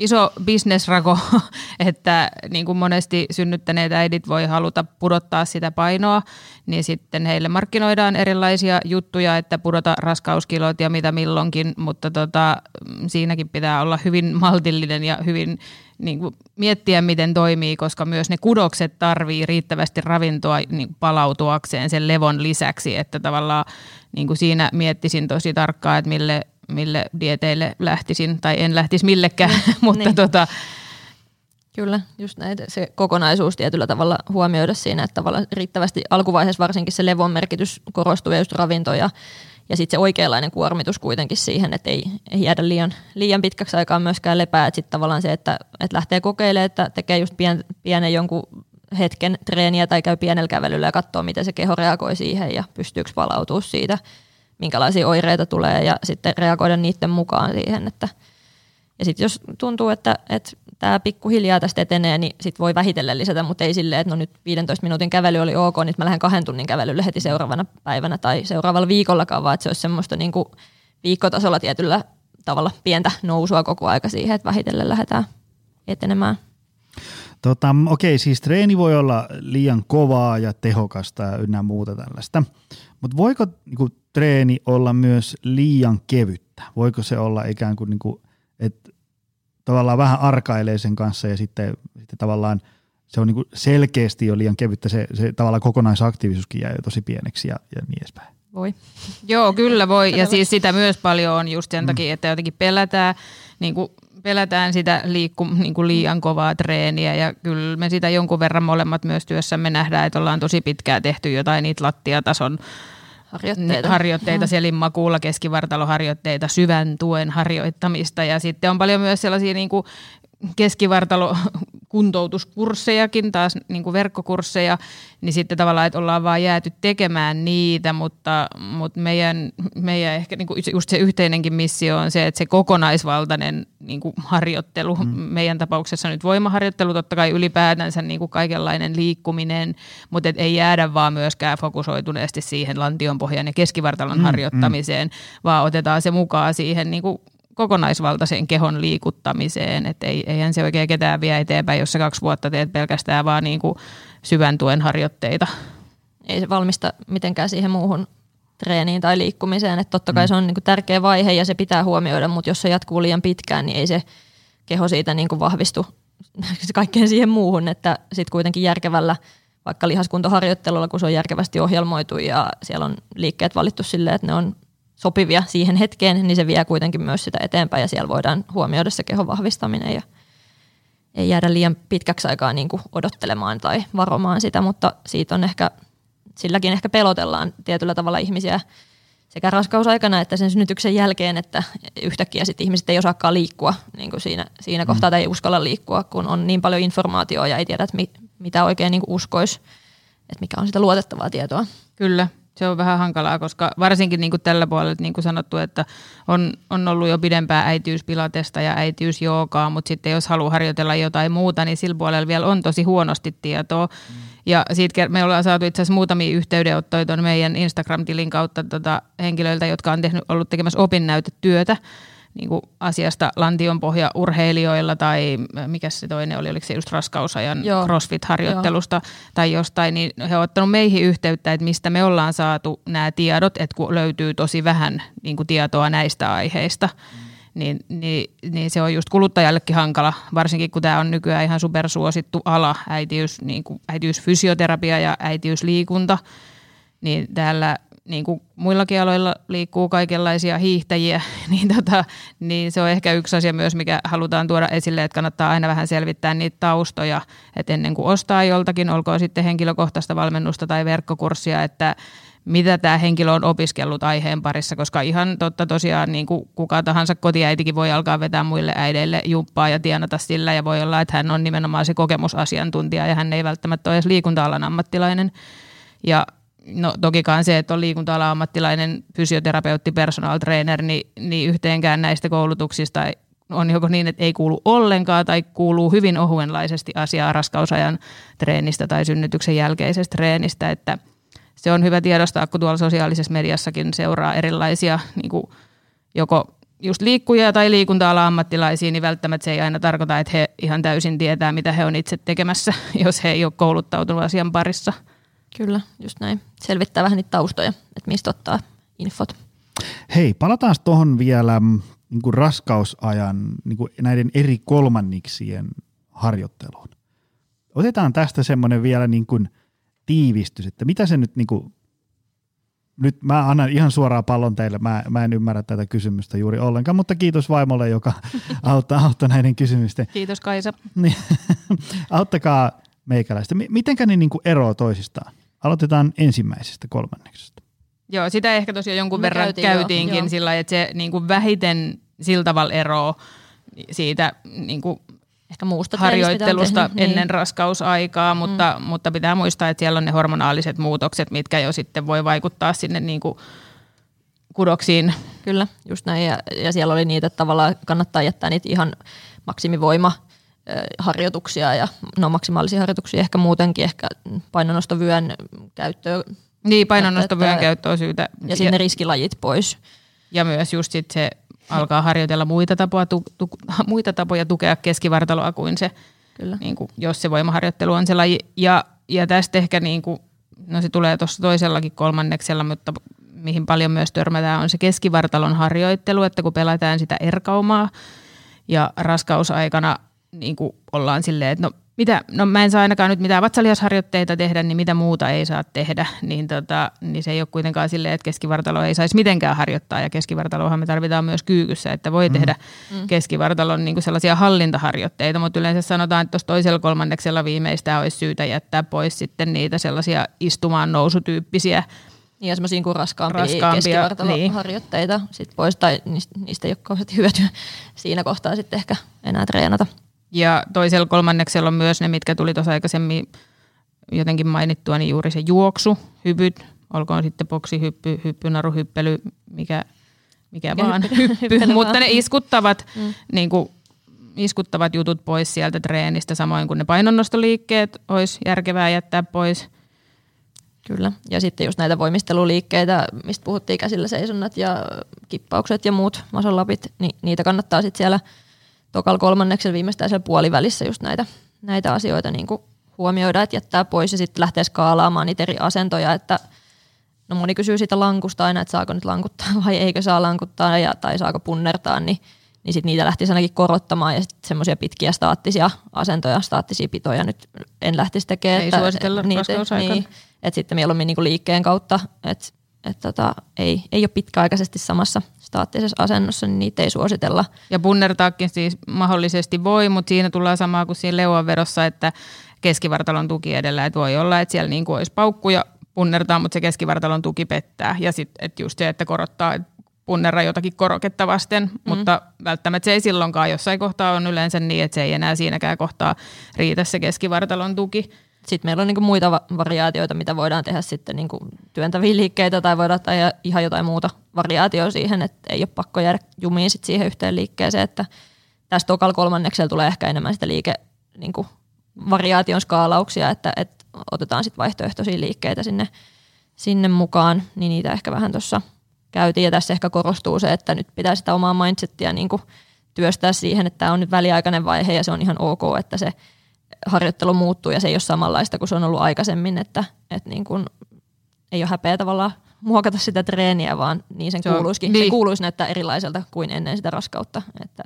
[SPEAKER 3] iso bisnesrako, että niin kuin monesti synnyttäneet äidit voi haluta pudottaa sitä painoa, niin sitten heille markkinoidaan erilaisia juttuja, että pudota raskauskilot ja mitä milloinkin, mutta tota, siinäkin pitää olla hyvin maltillinen ja hyvin niin kuin miettiä, miten toimii, koska myös ne kudokset tarvii riittävästi ravintoa niin palautuakseen sen levon lisäksi, että tavallaan niin kuin siinä miettisin tosi tarkkaan, että mille mille dieteille lähtisin, tai en lähtisi millekään, niin, mutta niin. tota,
[SPEAKER 4] Kyllä, just näitä, se kokonaisuus tietyllä tavalla huomioida siinä, että tavallaan riittävästi alkuvaiheessa varsinkin se levon merkitys korostuu ja just ravinto ja, ja sitten se oikeanlainen kuormitus kuitenkin siihen, että ei, ei jäädä liian, liian pitkäksi aikaa myöskään lepää, että sitten tavallaan se, että, että lähtee kokeilemaan, että tekee just pien, pienen jonkun hetken treeniä tai käy pienellä kävelyllä ja katsoo, miten se keho reagoi siihen ja pystyykö palautumaan siitä – minkälaisia oireita tulee ja sitten reagoida niiden mukaan siihen. Että, ja sitten jos tuntuu, että, että tämä pikkuhiljaa tästä etenee, niin sit voi vähitellen lisätä, mutta ei silleen, että no nyt 15 minuutin kävely oli ok, niin mä lähden kahden tunnin kävelylle heti seuraavana päivänä tai seuraavalla viikollakaan, vaan että se olisi semmoista niin kuin viikkotasolla tietyllä tavalla pientä nousua koko aika siihen, että vähitellen lähdetään etenemään.
[SPEAKER 2] Tota, okei, siis treeni voi olla liian kovaa ja tehokasta ja ynnä muuta tällaista, mutta voiko niinku, treeni olla myös liian kevyttä? Voiko se olla ikään kuin, niinku, että tavallaan vähän arkailee sen kanssa ja sitten, sitten tavallaan se on niinku selkeästi jo liian kevyttä, se, se tavallaan kokonaisaktiivisuuskin jää jo tosi pieneksi ja, ja niin edespäin.
[SPEAKER 4] Voi.
[SPEAKER 3] Joo, kyllä voi. Ja siis sitä myös paljon on just sen takia, että jotenkin pelätään, niin kuin pelätään sitä liikku, niin kuin liian kovaa treeniä ja kyllä me sitä jonkun verran molemmat myös työssämme nähdään, että ollaan tosi pitkään tehty jotain niitä lattiatason
[SPEAKER 4] Harjoitteita.
[SPEAKER 3] harjoitteita selinmakuulla, keskivartaloharjoitteita, syvän tuen harjoittamista ja sitten on paljon myös sellaisia niin kuin keskivartalo kuntoutuskurssejakin, taas niin kuin verkkokursseja, niin sitten tavallaan, että ollaan vaan jääty tekemään niitä, mutta, mutta meidän, meidän ehkä niin kuin just se yhteinenkin missio on se, että se kokonaisvaltainen niin kuin harjoittelu, mm. meidän tapauksessa nyt voimaharjoittelu, totta kai ylipäätänsä niin kuin kaikenlainen liikkuminen, mutta et ei jäädä vaan myöskään fokusoituneesti siihen lantionpohjan ja keskivartalon mm, harjoittamiseen, mm. vaan otetaan se mukaan siihen niin kuin kokonaisvaltaiseen kehon liikuttamiseen, että ei, eihän se oikein ketään vie eteenpäin, jos sä kaksi vuotta teet pelkästään vaan niin kuin syvän tuen harjoitteita.
[SPEAKER 4] Ei se valmista mitenkään siihen muuhun treeniin tai liikkumiseen, että totta kai mm. se on niin kuin tärkeä vaihe ja se pitää huomioida, mutta jos se jatkuu liian pitkään, niin ei se keho siitä niin kuin vahvistu kaikkeen siihen muuhun, että sitten kuitenkin järkevällä vaikka lihaskuntoharjoittelulla, kun se on järkevästi ohjelmoitu ja siellä on liikkeet valittu silleen, että ne on sopivia siihen hetkeen, niin se vie kuitenkin myös sitä eteenpäin ja siellä voidaan huomioida se kehon vahvistaminen ja ei jäädä liian pitkäksi aikaa niin kuin odottelemaan tai varomaan sitä, mutta siitä on ehkä, silläkin ehkä pelotellaan tietyllä tavalla ihmisiä sekä raskausaikana että sen synnytyksen jälkeen, että yhtäkkiä sitten ihmiset ei osaakaan liikkua niin kuin siinä, siinä kohtaa tai ei uskalla liikkua, kun on niin paljon informaatiota ja ei tiedä, että mi, mitä oikein niin uskoisi, että mikä on sitä luotettavaa tietoa.
[SPEAKER 3] Kyllä, se on vähän hankalaa, koska varsinkin niin kuin tällä puolella, niin kuin sanottu, että on, on ollut jo pidempää äitiyspilatesta ja äitiysjoogaa, mutta sitten jos haluaa harjoitella jotain muuta, niin sillä puolella vielä on tosi huonosti tietoa. Mm. Ja siitä me ollaan saatu itse asiassa muutamia yhteydenottoja tuon meidän Instagram-tilin kautta tota, henkilöiltä, jotka on tehnyt, ollut tekemässä opinnäytetyötä niin kuin asiasta lantionpohja urheilijoilla tai mikä se toinen oli, oliko se just raskausajan Joo. crossfit-harjoittelusta Joo. tai jostain, niin he ovat ottanut meihin yhteyttä, että mistä me ollaan saatu nämä tiedot, että kun löytyy tosi vähän niin kuin tietoa näistä aiheista. Mm. Niin, niin, niin se on just kuluttajallekin hankala, varsinkin kun tämä on nykyään ihan supersuosittu ala, äitiys, niin kuin äitiysfysioterapia ja äitiysliikunta, niin täällä niin kuin muillakin aloilla liikkuu kaikenlaisia hiihtäjiä, niin, tota, niin se on ehkä yksi asia myös, mikä halutaan tuoda esille, että kannattaa aina vähän selvittää niitä taustoja, että ennen kuin ostaa joltakin, olkoon sitten henkilökohtaista valmennusta tai verkkokurssia, että mitä tämä henkilö on opiskellut aiheen parissa, koska ihan totta tosiaan niin kuin kuka tahansa kotiäitikin voi alkaa vetää muille äideille jumppaa ja tienata sillä ja voi olla, että hän on nimenomaan se kokemusasiantuntija ja hän ei välttämättä ole edes liikunta-alan ammattilainen. Ja no tokikaan se, että on liikunta ammattilainen fysioterapeutti, personal trainer, niin, niin yhteenkään näistä koulutuksista on joko niin, että ei kuulu ollenkaan tai kuuluu hyvin ohuenlaisesti asiaa raskausajan treenistä tai synnytyksen jälkeisestä treenistä, että se on hyvä tiedostaa, kun tuolla sosiaalisessa mediassakin seuraa erilaisia niin kuin joko just liikkujia tai liikunta ammattilaisia, niin välttämättä se ei aina tarkoita, että he ihan täysin tietää, mitä he on itse tekemässä, jos he ei ole kouluttautunut asian parissa –
[SPEAKER 4] Kyllä, just näin. Selvittää vähän niitä taustoja, että mistä ottaa infot.
[SPEAKER 2] Hei, palataan tuohon vielä mm, niin kuin raskausajan niin kuin näiden eri kolmanniksien harjoitteluun. Otetaan tästä semmoinen vielä niin kuin tiivistys, että mitä se nyt niin kuin, nyt mä annan ihan suoraan pallon teille, mä, mä en ymmärrä tätä kysymystä juuri ollenkaan, mutta kiitos vaimolle, joka auttaa, auttaa näiden kysymysten.
[SPEAKER 3] Kiitos Kaisa.
[SPEAKER 2] Niin, auttakaa meikäläistä. Mitenkä ne niin kuin eroaa toisistaan? Aloitetaan ensimmäisestä kolmanneksesta.
[SPEAKER 3] Joo, sitä ehkä tosiaan jonkun Me verran käytiin käytiinkin jo, sillä että se niin kuin vähiten sillä tavalla eroaa siitä niin kuin
[SPEAKER 4] ehkä muusta
[SPEAKER 3] harjoittelusta tehnyt, ennen niin. raskausaikaa, mutta, mm. mutta pitää muistaa, että siellä on ne hormonaaliset muutokset, mitkä jo sitten voi vaikuttaa sinne niin kuin kudoksiin.
[SPEAKER 4] Kyllä, just näin. Ja, ja siellä oli niitä, että tavallaan kannattaa jättää niitä ihan maksimivoima harjoituksia ja no maksimaalisia harjoituksia ehkä muutenkin, ehkä painonnostovyön käyttöä.
[SPEAKER 3] Niin, painonnostovyön käyttö on syytä.
[SPEAKER 4] Ja sinne riskilajit pois.
[SPEAKER 3] Ja myös just sit se alkaa harjoitella muita tapoja, tu, tu, muita tapoja tukea keskivartaloa kuin se,
[SPEAKER 4] Kyllä.
[SPEAKER 3] niin kuin, jos se voimaharjoittelu on se laji. Ja, ja tästä ehkä, niin kuin, no se tulee tuossa toisellakin kolmanneksella, mutta mihin paljon myös törmätään, on se keskivartalon harjoittelu, että kun pelataan sitä erkaumaa ja raskausaikana niin kuin ollaan silleen, että no mitä, no mä en saa ainakaan nyt mitään vatsalihasharjoitteita tehdä, niin mitä muuta ei saa tehdä, niin, tota, niin se ei ole kuitenkaan silleen, että keskivartalo ei saisi mitenkään harjoittaa, ja keskivartalohan me tarvitaan myös kyykyssä, että voi mm. tehdä mm. keskivartalon niin kuin sellaisia hallintaharjoitteita, mutta yleensä sanotaan, että tuossa toisella kolmanneksella viimeistään olisi syytä jättää pois sitten niitä sellaisia istumaan nousutyyppisiä
[SPEAKER 4] niin, ja semmoisia kuin raskaampia, raskaampia keskivartaloharjoitteita niin. sit pois, tai niistä ei ole kauheasti hyötyä siinä kohtaa sitten ehkä enää treenata.
[SPEAKER 3] Ja toisella kolmanneksella on myös ne, mitkä tuli tuossa aikaisemmin jotenkin mainittua, niin juuri se juoksu, hypyt, olkoon sitten boksi, hyppy, hyppynaru, hyppely, mikä, mikä, mikä vaan, hyppy, hyppy mutta ne iskuttavat, mm. niin kuin, iskuttavat jutut pois sieltä treenistä, samoin kuin ne painonnostoliikkeet olisi järkevää jättää pois.
[SPEAKER 4] Kyllä, ja sitten just näitä voimisteluliikkeitä, mistä puhuttiin käsillä seisonnat ja kippaukset ja muut masolapit, niin niitä kannattaa sitten siellä – tokal kolmanneksella viimeistään siellä puolivälissä just näitä, näitä asioita niin kuin huomioida, että jättää pois ja sitten lähtee skaalaamaan niitä eri asentoja, että no moni kysyy siitä lankusta aina, että saako nyt lankuttaa vai eikö saa lankuttaa ja, tai saako punnertaa, niin, niin sitten niitä lähtisi ainakin korottamaan ja sitten semmoisia pitkiä staattisia asentoja, staattisia pitoja nyt en lähtisi tekemään.
[SPEAKER 3] Ei että, suositella niitä, niin,
[SPEAKER 4] että sitten mieluummin niin kuin liikkeen kautta, että että tota, ei, ei ole pitkäaikaisesti samassa staattisessa asennossa, niin niitä ei suositella.
[SPEAKER 3] Ja punnertaakin siis mahdollisesti voi, mutta siinä tullaan samaa kuin siinä leuanvedossa, että keskivartalon tuki edellä, että voi olla, että siellä niin kuin olisi paukkuja punnertaa, mutta se keskivartalon tuki pettää. Ja sitten just se, että korottaa, punnerra jotakin koroketta vasten, mm. mutta välttämättä se ei silloinkaan. Jossain kohtaa on yleensä niin, että se ei enää siinäkään kohtaa riitä se keskivartalon tuki.
[SPEAKER 4] Sitten meillä on niin muita variaatioita, mitä voidaan tehdä sitten niin työntäviä liikkeitä tai voidaan tehdä ihan jotain muuta variaatioa siihen, että ei ole pakko jäädä jumiin sit siihen yhteen liikkeeseen, että tästä tokal kolmanneksella tulee ehkä enemmän sitä liike niin variaation skaalauksia, että, että otetaan sitten vaihtoehtoisia liikkeitä sinne, sinne mukaan, niin niitä ehkä vähän tuossa käytiin. Ja tässä ehkä korostuu se, että nyt pitää sitä omaa mindsettiä niin työstää siihen, että tämä on nyt väliaikainen vaihe ja se on ihan ok, että se harjoittelu muuttuu ja se ei ole samanlaista kuin se on ollut aikaisemmin, että, että niin kuin ei ole häpeä tavallaan muokata sitä treeniä, vaan niin sen se kuuluisikin. Niin. Se kuuluisi näyttää erilaiselta kuin ennen sitä raskautta. Että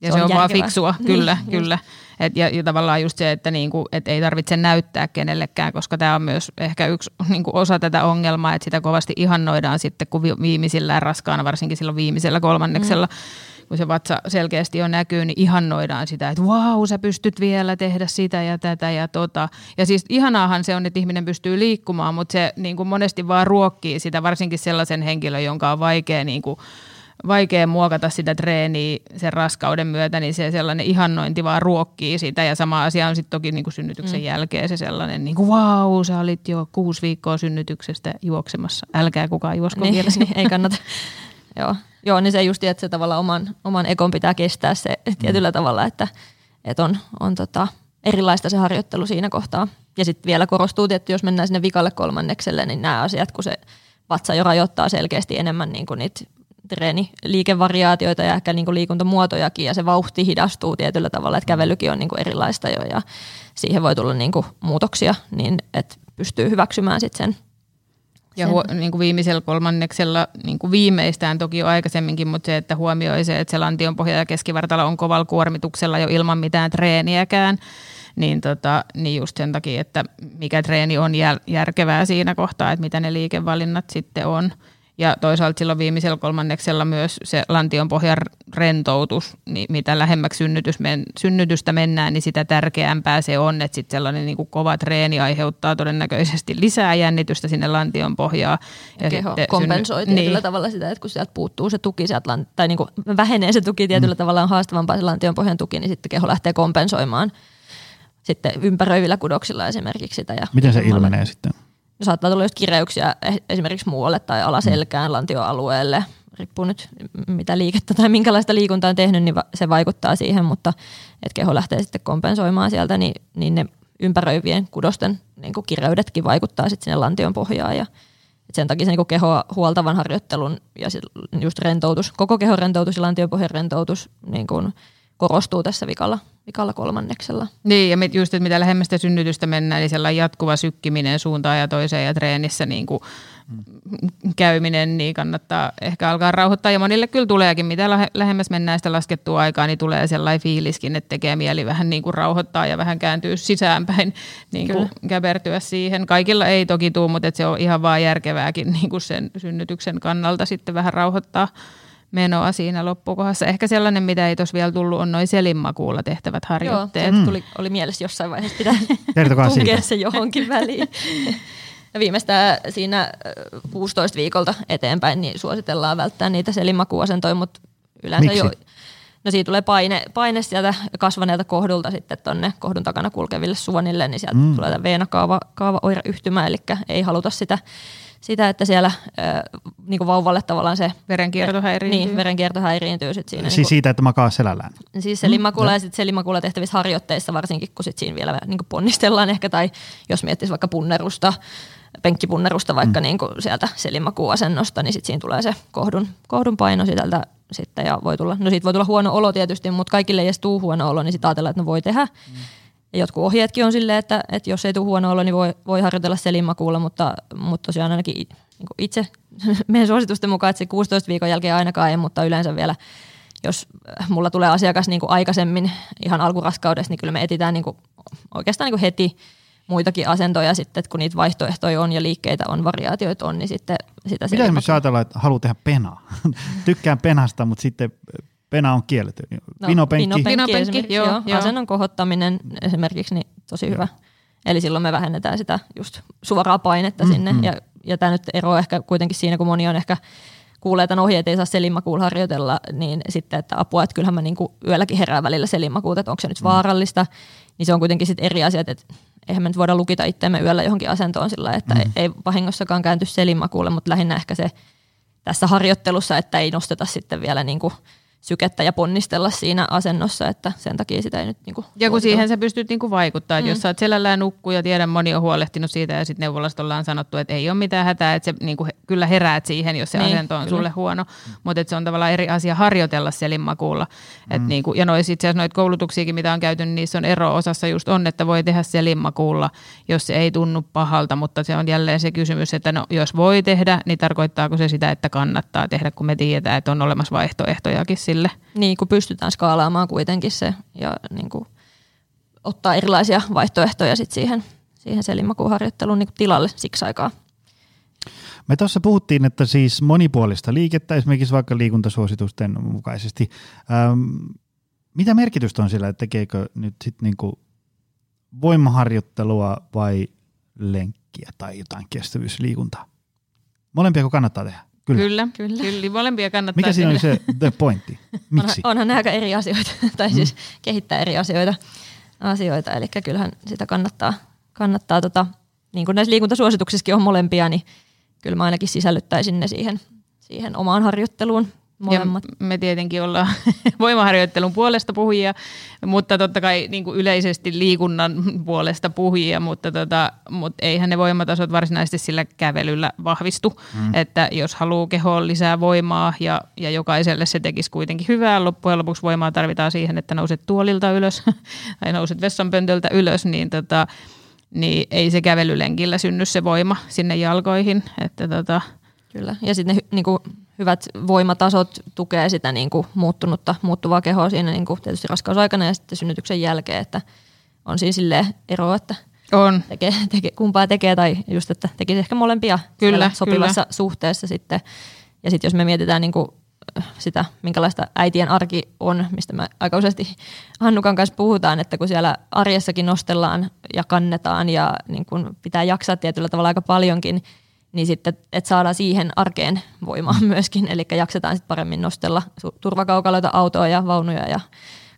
[SPEAKER 3] ja se, se on, on vaan fiksua, kyllä, niin, kyllä. Et, ja, ja tavallaan just se, että niinku, et ei tarvitse näyttää kenellekään, koska tämä on myös ehkä yksi niinku osa tätä ongelmaa, että sitä kovasti ihannoidaan sitten, kun viimeisillään raskaana, varsinkin silloin viimeisellä kolmanneksella, mm kun se vatsa selkeästi on näkyy, niin ihannoidaan sitä, että vau, sä pystyt vielä tehdä sitä ja tätä ja tota. Ja siis ihanaahan se on, että ihminen pystyy liikkumaan, mutta se niin kuin monesti vaan ruokkii sitä, varsinkin sellaisen henkilön, jonka on vaikea niin kuin, vaikea muokata sitä treeniä sen raskauden myötä, niin se sellainen ihannointi vaan ruokkii sitä. Ja sama asia on sitten toki niin kuin synnytyksen mm. jälkeen se sellainen, niin kuin vau, sä olit jo kuusi viikkoa synnytyksestä juoksemassa. Älkää kukaan juosko
[SPEAKER 4] niin,
[SPEAKER 3] vielä.
[SPEAKER 4] Niin, ei kannata. Joo. Joo, niin se just, että se tavallaan oman, oman ekon pitää kestää se tietyllä mm. tavalla, että, että on, on tota, erilaista se harjoittelu siinä kohtaa. Ja sitten vielä korostuu, että jos mennään sinne vikalle kolmannekselle, niin nämä asiat, kun se vatsa jo rajoittaa selkeästi enemmän niin kuin niitä treeniliikevariaatioita ja ehkä niin kuin liikuntamuotojakin ja se vauhti hidastuu tietyllä tavalla, että kävelykin on niin kuin erilaista jo ja siihen voi tulla niin kuin muutoksia, niin että pystyy hyväksymään sitten sen
[SPEAKER 3] ja huo, niin kuin viimeisellä kolmanneksella niin kuin viimeistään toki jo aikaisemminkin, mutta se, että huomioi se, että se lantion pohja ja keskivartalo on kovalla kuormituksella jo ilman mitään treeniäkään, niin, tota, niin just sen takia, että mikä treeni on järkevää siinä kohtaa, että mitä ne liikevalinnat sitten on. Ja toisaalta silloin viimeisellä kolmanneksella myös se lantion pohjan rentoutus, niin mitä lähemmäksi synnytys men, synnytystä mennään, niin sitä tärkeämpää se on, että sitten sellainen niin kuin kova treeni aiheuttaa todennäköisesti lisää jännitystä sinne lantion pohjaan.
[SPEAKER 4] Ja, keho kompensoi synny- tietyllä niin. tavalla sitä, että kun sieltä puuttuu se tuki, sieltä, tai niin kuin vähenee se tuki tietyllä mm. tavalla, on haastavampaa se lantion pohjan tuki, niin sitten keho lähtee kompensoimaan sitten ympäröivillä kudoksilla esimerkiksi sitä. Ja
[SPEAKER 2] Miten se ilmenee sitten?
[SPEAKER 4] Saattaa tulla just kireyksiä eh, esimerkiksi muualle tai alaselkään, lantioalueelle, riippuu nyt mitä liikettä tai minkälaista liikuntaa on tehnyt, niin se vaikuttaa siihen, mutta että keho lähtee sitten kompensoimaan sieltä, niin, niin ne ympäröivien kudosten niin kuin kireydetkin vaikuttaa sitten sinne lantion pohjaan ja, Et sen takia se niin kehoa huoltavan harjoittelun ja just rentoutus, koko kehon rentoutus ja lantiopohjan rentoutus niin kuin korostuu tässä vikalla, vikalla kolmanneksella.
[SPEAKER 3] Niin, ja just, että mitä lähemmästä synnytystä mennään, niin sellainen jatkuva sykkiminen suuntaan ja toiseen ja treenissä niin kuin käyminen, niin kannattaa ehkä alkaa rauhoittaa. Ja monille kyllä tuleekin, mitä lähemmäs mennään sitä laskettua aikaa, niin tulee sellainen fiiliskin, että tekee mieli vähän niin kuin rauhoittaa ja vähän kääntyä sisäänpäin, niin kuin käpertyä siihen. Kaikilla ei toki tule, mutta se on ihan vaan järkevääkin niin kuin sen synnytyksen kannalta sitten vähän rauhoittaa menoa siinä loppukohdassa. Ehkä sellainen, mitä ei tuossa vielä tullut, on noin selinmakuulla tehtävät harjoitteet.
[SPEAKER 4] Joo, tuli, oli mielessä jossain vaiheessa pitää tunkea se johonkin väliin. Ja viimeistään siinä 16 viikolta eteenpäin niin suositellaan välttää niitä selinmakuasentoja, mutta yleensä
[SPEAKER 2] Miksi?
[SPEAKER 4] jo... No siitä tulee paine, paine sieltä kasvaneelta kohdulta sitten tuonne kohdun takana kulkeville suonille, niin sieltä mm. tulee tämä veenakaava kaava oireyhtymä, eli ei haluta sitä sitä, että siellä äh, niin kuin vauvalle tavallaan se
[SPEAKER 3] verenkierto häiriintyy.
[SPEAKER 4] Niin, verenkierto häiriintyy sit siinä.
[SPEAKER 2] Siis niin kuin, siitä, että makaa selällään.
[SPEAKER 4] Siis selimakulla mm, ja sitten selimakulla tehtävissä harjoitteissa varsinkin, kun sit siinä vielä niin kuin ponnistellaan ehkä, tai jos miettisi vaikka punnerusta, penkkipunnerusta vaikka mm. niin kuin sieltä selimakuasennosta, niin sitten siinä tulee se kohdun, kohdun paino sieltä sitten ja voi tulla, no siitä voi tulla huono olo tietysti, mutta kaikille ei edes tuu huono olo, niin sitten ajatellaan, että no voi tehdä. Mm ja jotkut ohjeetkin on silleen, että, että jos ei tule huono olo, niin voi, voi harjoitella selinmakuulla, mutta, mutta tosiaan ainakin niin itse meidän suositusten mukaan, että se 16 viikon jälkeen ainakaan ei, mutta yleensä vielä jos mulla tulee asiakas niin kuin aikaisemmin ihan alkuraskaudessa, niin kyllä me etsitään niin kuin, oikeastaan niin kuin heti muitakin asentoja sitten, että kun niitä vaihtoehtoja on ja liikkeitä on, variaatioita on, niin sitten sitä...
[SPEAKER 2] Mitä esimerkiksi ajatellaan, että haluaa tehdä penaa? Tykkään penasta, mutta sitten pena on kielletty. No, vinopenkki.
[SPEAKER 4] Vinopenkki, vinopenkki joo, joo, joo. Asennon kohottaminen esimerkiksi, niin tosi joo. hyvä. Eli silloin me vähennetään sitä just suoraa painetta mm, sinne. Mm. Ja, ja tämä nyt ero ehkä kuitenkin siinä, kun moni on ehkä kuulee tämän ohjeet, ei saa selinmakuulla harjoitella, niin sitten, että apua, että kyllähän mä niinku yölläkin herään välillä selinmakuuta, että onko se nyt mm. vaarallista, niin se on kuitenkin sitten eri asiat, että eihän me nyt voida lukita itseämme yöllä johonkin asentoon sillä, että mm. ei vahingossakaan käänty selinmakuulle, mutta lähinnä ehkä se tässä harjoittelussa, että ei nosteta sitten vielä niin kuin sykettä ja ponnistella siinä asennossa, että sen takia sitä ei nyt niinku
[SPEAKER 3] Ja kun siihen sä pystyt niinku vaikuttaa, että mm. jos sä oot selällään nukkuu ja tiedän moni on huolehtinut siitä ja sitten neuvolasta ollaan sanottu, että ei ole mitään hätää, että se niinku kyllä heräät siihen, jos se niin, asento on kyllä. sulle huono, mutta se on tavallaan eri asia harjoitella selinmakuulla. Mm. Et niinku, ja noissa itse asiassa noita koulutuksiakin, mitä on käyty, niin niissä on ero osassa just on, että voi tehdä selinmakuulla, jos se ei tunnu pahalta, mutta se on jälleen se kysymys, että no, jos voi tehdä, niin tarkoittaako se sitä, että kannattaa tehdä, kun me tiedetään, että on olemassa vaihtoehtojakin sille.
[SPEAKER 4] Niin, kun pystytään skaalaamaan kuitenkin se ja niin kuin ottaa erilaisia vaihtoehtoja sit siihen, siihen selinmakuharjoitteluun niin tilalle siksi aikaa.
[SPEAKER 2] Me tuossa puhuttiin, että siis monipuolista liikettä esimerkiksi vaikka liikuntasuositusten mukaisesti. Ähm, mitä merkitystä on sillä, että tekeekö nyt sitten niinku voimaharjoittelua vai lenkkiä tai jotain kestävyysliikuntaa? Molempia kannattaa tehdä?
[SPEAKER 3] Kyllä. Kyllä, kyllä. kyllä. Molempia kannattaa
[SPEAKER 2] Mikä siinä oli se the pointti? Miksi?
[SPEAKER 4] Onhan, onhan nämä aika eri asioita, tai siis mm. kehittää eri asioita, asioita. eli kyllähän sitä kannattaa, kannattaa tota, niin kuin näissä liikuntasuosituksissakin on molempia, niin kyllä mä ainakin sisällyttäisin ne siihen, siihen omaan harjoitteluun Molemmat.
[SPEAKER 3] Ja me tietenkin ollaan voimaharjoittelun puolesta puhujia, mutta totta kai niin kuin yleisesti liikunnan puolesta puhujia, mutta, tota, mutta eihän ne voimatasot varsinaisesti sillä kävelyllä vahvistu. Mm. Että jos haluaa kehoon lisää voimaa ja, ja jokaiselle se tekisi kuitenkin hyvää, loppujen lopuksi voimaa tarvitaan siihen, että nouset tuolilta ylös tai nouset vessanpöntöltä ylös, niin tota, niin ei se kävelylenkillä synny se voima sinne jalkoihin. Että tota,
[SPEAKER 4] Kyllä, ja sitten ne niin kuin hyvät voimatasot tukee sitä niin kuin muuttunutta, muuttuvaa kehoa siinä niin kuin tietysti raskausaikana ja sitten synnytyksen jälkeen, että on siinä silleen eroa, että
[SPEAKER 3] on.
[SPEAKER 4] Tekee, tekee, kumpaa tekee tai just, että tekisi ehkä molempia
[SPEAKER 3] kyllä,
[SPEAKER 4] sopivassa
[SPEAKER 3] kyllä.
[SPEAKER 4] suhteessa sitten. Ja sitten jos me mietitään niin kuin sitä, minkälaista äitien arki on, mistä me aika useasti Hannukan kanssa puhutaan, että kun siellä arjessakin nostellaan ja kannetaan ja niin kuin pitää jaksaa tietyllä tavalla aika paljonkin, niin sitten, että saadaan siihen arkeen voimaa myöskin, eli jaksetaan sitten paremmin nostella turvakaukaloita, autoa ja vaunuja ja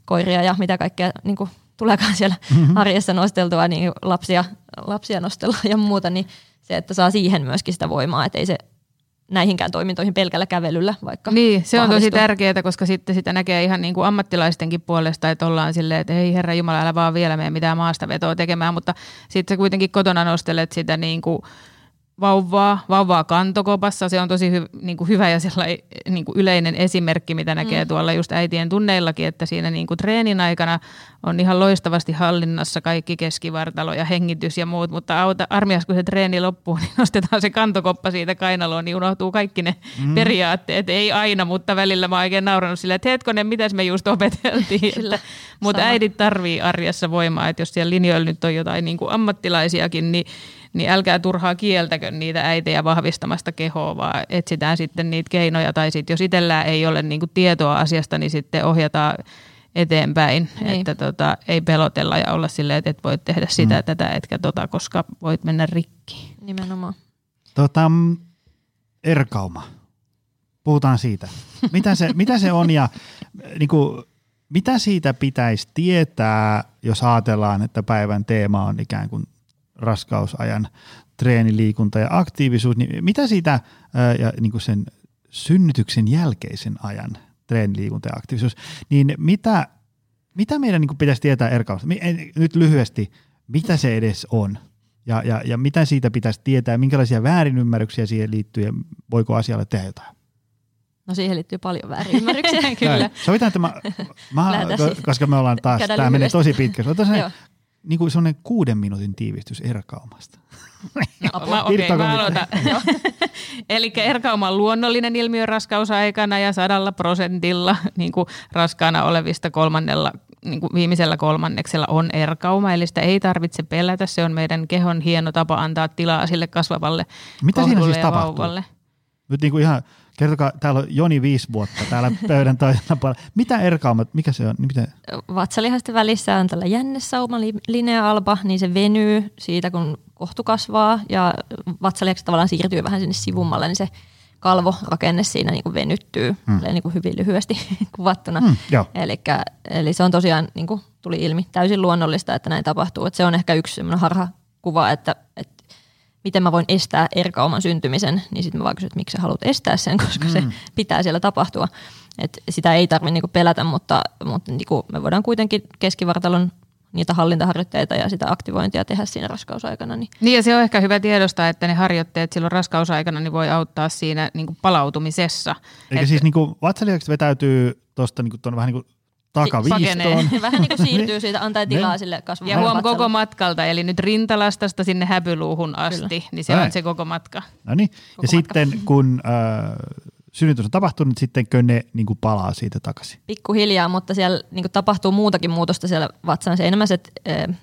[SPEAKER 4] koiria ja mitä kaikkea niin kuin tuleekaan siellä mm-hmm. arjessa nosteltua, niin lapsia, lapsia nostella ja muuta, niin se, että saa siihen myöskin sitä voimaa, että ei se näihinkään toimintoihin pelkällä kävelyllä vaikka
[SPEAKER 3] Niin, se on tosi tärkeää, koska sitten sitä näkee ihan niin kuin ammattilaistenkin puolesta, että ollaan silleen, että ei herra Jumala, älä vaan vielä mene mitään maastavetoa tekemään, mutta sitten sä kuitenkin kotona nostelet sitä niin kuin vauvaa, vauvaa kantokopassa. Se on tosi hy, niin kuin hyvä ja sellainen niin kuin yleinen esimerkki, mitä näkee mm. tuolla just äitien tunneillakin, että siinä niin kuin treenin aikana on ihan loistavasti hallinnassa kaikki keskivartalo ja hengitys ja muut, mutta auta, armias kun se treeni loppuu, niin nostetaan se kantokoppa siitä kainaloon, niin unohtuu kaikki ne mm. periaatteet. Ei aina, mutta välillä mä oon oikein naurannut silleen, että hetkonen, mitäs me just opeteltiin. mutta äidit tarvii arjessa voimaa, että jos siellä linjoilla nyt on jotain niin kuin ammattilaisiakin, niin niin älkää turhaa kieltäkö niitä äitejä vahvistamasta kehoa, vaan etsitään sitten niitä keinoja, tai sitten jos itsellään ei ole niinku tietoa asiasta, niin sitten ohjataan eteenpäin, niin. että tota, ei pelotella ja olla silleen, että et voit tehdä sitä, mm. tätä, etkä tota, koska voit mennä rikki.
[SPEAKER 4] Nimenomaan.
[SPEAKER 2] Tota, erkauma. Puhutaan siitä. Mitä se, mitä se on ja niin kuin, mitä siitä pitäisi tietää, jos ajatellaan, että päivän teema on ikään kuin raskausajan treeniliikunta ja aktiivisuus, niin mitä siitä ja niin kuin sen synnytyksen jälkeisen ajan treeniliikunta ja aktiivisuus, niin mitä, mitä meidän niin kuin pitäisi tietää erkausta? Nyt lyhyesti, mitä se edes on? Ja, ja, ja mitä siitä pitäisi tietää, minkälaisia väärinymmärryksiä siihen liittyy ja voiko asialle tehdä jotain?
[SPEAKER 4] No siihen liittyy paljon väärinymmärryksiä, kyllä.
[SPEAKER 2] Sovitaan, että mä, mä koska me ollaan taas, tämä menee tosi pitkä. Otan niin kuin sellainen kuuden minuutin tiivistys erkaumasta.
[SPEAKER 3] No, mä, okay, mä aloitan. Eli erkauma on luonnollinen ilmiö raskausaikana ja sadalla prosentilla niin kuin raskaana olevista kolmannella niin kuin viimeisellä kolmanneksella on erkauma, eli sitä ei tarvitse pelätä. Se on meidän kehon hieno tapa antaa tilaa sille kasvavalle
[SPEAKER 2] Mitä siinä siis tapahtuu? Vauvalle. Nyt niin kuin ihan Kertokaa, täällä on Joni viisi vuotta täällä pöydän toisella puolella. Mitä erkaumat, mikä se on? Niin mitä?
[SPEAKER 4] Vatsalihasten välissä on tällä jännesauma linea-alba, niin se venyy siitä, kun kohtu kasvaa ja vatsalihakset tavallaan siirtyy vähän sinne sivummalle, niin se kalvorakenne siinä niin kuin venyttyy, hmm. niin kuin hyvin lyhyesti kuvattuna. Hmm, Elikkä, eli se on tosiaan, niin kuin tuli ilmi, täysin luonnollista, että näin tapahtuu. Et se on ehkä yksi harha kuva, että, että miten mä voin estää erkauman syntymisen, niin sitten mä vaan kysyn, että miksi sä haluat estää sen, koska mm. se pitää siellä tapahtua. Et sitä ei tarvitse niinku pelätä, mutta, mutta niinku me voidaan kuitenkin keskivartalon niitä hallintaharjoitteita ja sitä aktivointia tehdä siinä raskausaikana. Niin,
[SPEAKER 3] niin ja se on ehkä hyvä tiedostaa, että ne harjoitteet silloin raskausaikana niin voi auttaa siinä niin kuin palautumisessa.
[SPEAKER 2] Eikä
[SPEAKER 3] Et...
[SPEAKER 2] siis niin kuin vetäytyy tuosta niin vähän niin kuin takaviistoon.
[SPEAKER 4] Vähän niin kuin siirtyy siitä, antaa tilaa sille kasvamaan.
[SPEAKER 3] Ja huom koko matkalta, eli nyt rintalastasta sinne häpyluuhun asti, Kyllä. niin se Näin. on se koko matka.
[SPEAKER 2] No niin, ja matka. sitten kun äh, synnytys on tapahtunut, niin sitten ne niin kuin palaa siitä takaisin.
[SPEAKER 4] Pikkuhiljaa, mutta siellä niin kuin tapahtuu muutakin muutosta siellä vatsan seinämässä, että äh,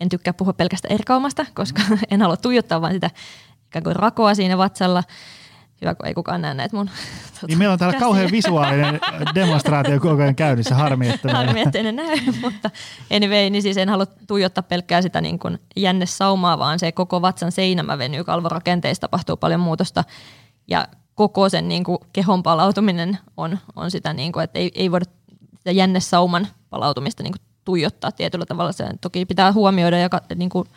[SPEAKER 4] en tykkää puhua pelkästään erkaumasta, koska en halua tuijottaa vain sitä ikään kuin rakoa siinä vatsalla, Hyvä, kun ei kukaan näe näitä mun
[SPEAKER 2] tuota, Niin meillä on täällä kauhean visuaalinen demonstraatio koko ajan käynnissä, harmi, että...
[SPEAKER 4] harmi, että ne näy, mutta anyway, niin siis en halua tuijottaa pelkkää sitä niin kuin jännesaumaa, vaan se koko vatsan seinämä venyy, kalvorakenteissa tapahtuu paljon muutosta ja koko sen niin kuin kehon palautuminen on, on sitä, niin kuin, että ei, ei voida sitä jännesauman palautumista niin kuin tuijottaa tietyllä tavalla. Se toki pitää huomioida ja niin kuin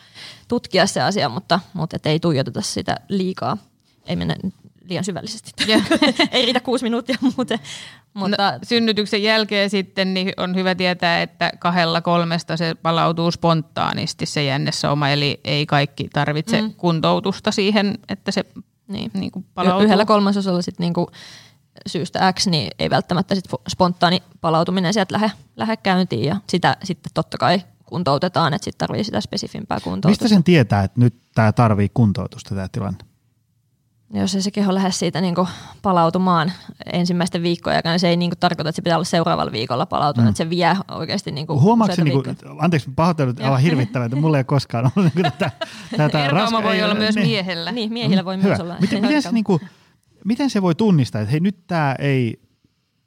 [SPEAKER 4] tutkia se asia, mutta, mutta et ei tuijoteta sitä liikaa. Ei mennä liian syvällisesti. Ei riitä kuusi minuuttia muuten.
[SPEAKER 3] Mutta... No, synnytyksen jälkeen sitten niin on hyvä tietää, että kahdella kolmesta se palautuu spontaanisti se jännesauma, eli ei kaikki tarvitse mm. kuntoutusta siihen, että se niin. Niin kuin palautuu.
[SPEAKER 4] Yhdellä kolmasosalla sitten niin kuin syystä X, niin ei välttämättä sit spontaani palautuminen sieltä lähde, lähde käyntiin ja sitä sitten totta kai kuntoutetaan, että sitten tarvii sitä spesifimpää kuntoutusta.
[SPEAKER 2] Mistä sen tietää, että nyt tämä tarvii kuntoutusta tämä tilanne?
[SPEAKER 4] Jos ei se keho lähde siitä niin kuin palautumaan ensimmäisten viikkojen aikana, se ei niin kuin tarkoita, että se pitää olla seuraavalla viikolla palautunut, mm. että se vie oikeasti niin kuin
[SPEAKER 2] Huomaatko niin kuin, anteeksi pahoittelut, aivan hirvittävää, että mulla ei ole koskaan ollut niin
[SPEAKER 3] tätä, tätä raska- voi olla myös niin, miehellä.
[SPEAKER 4] Niin, miehillä voi Hyvä. myös olla.
[SPEAKER 2] Miten, miten, se, niin kuin, miten se voi tunnistaa, että hei nyt tämä ei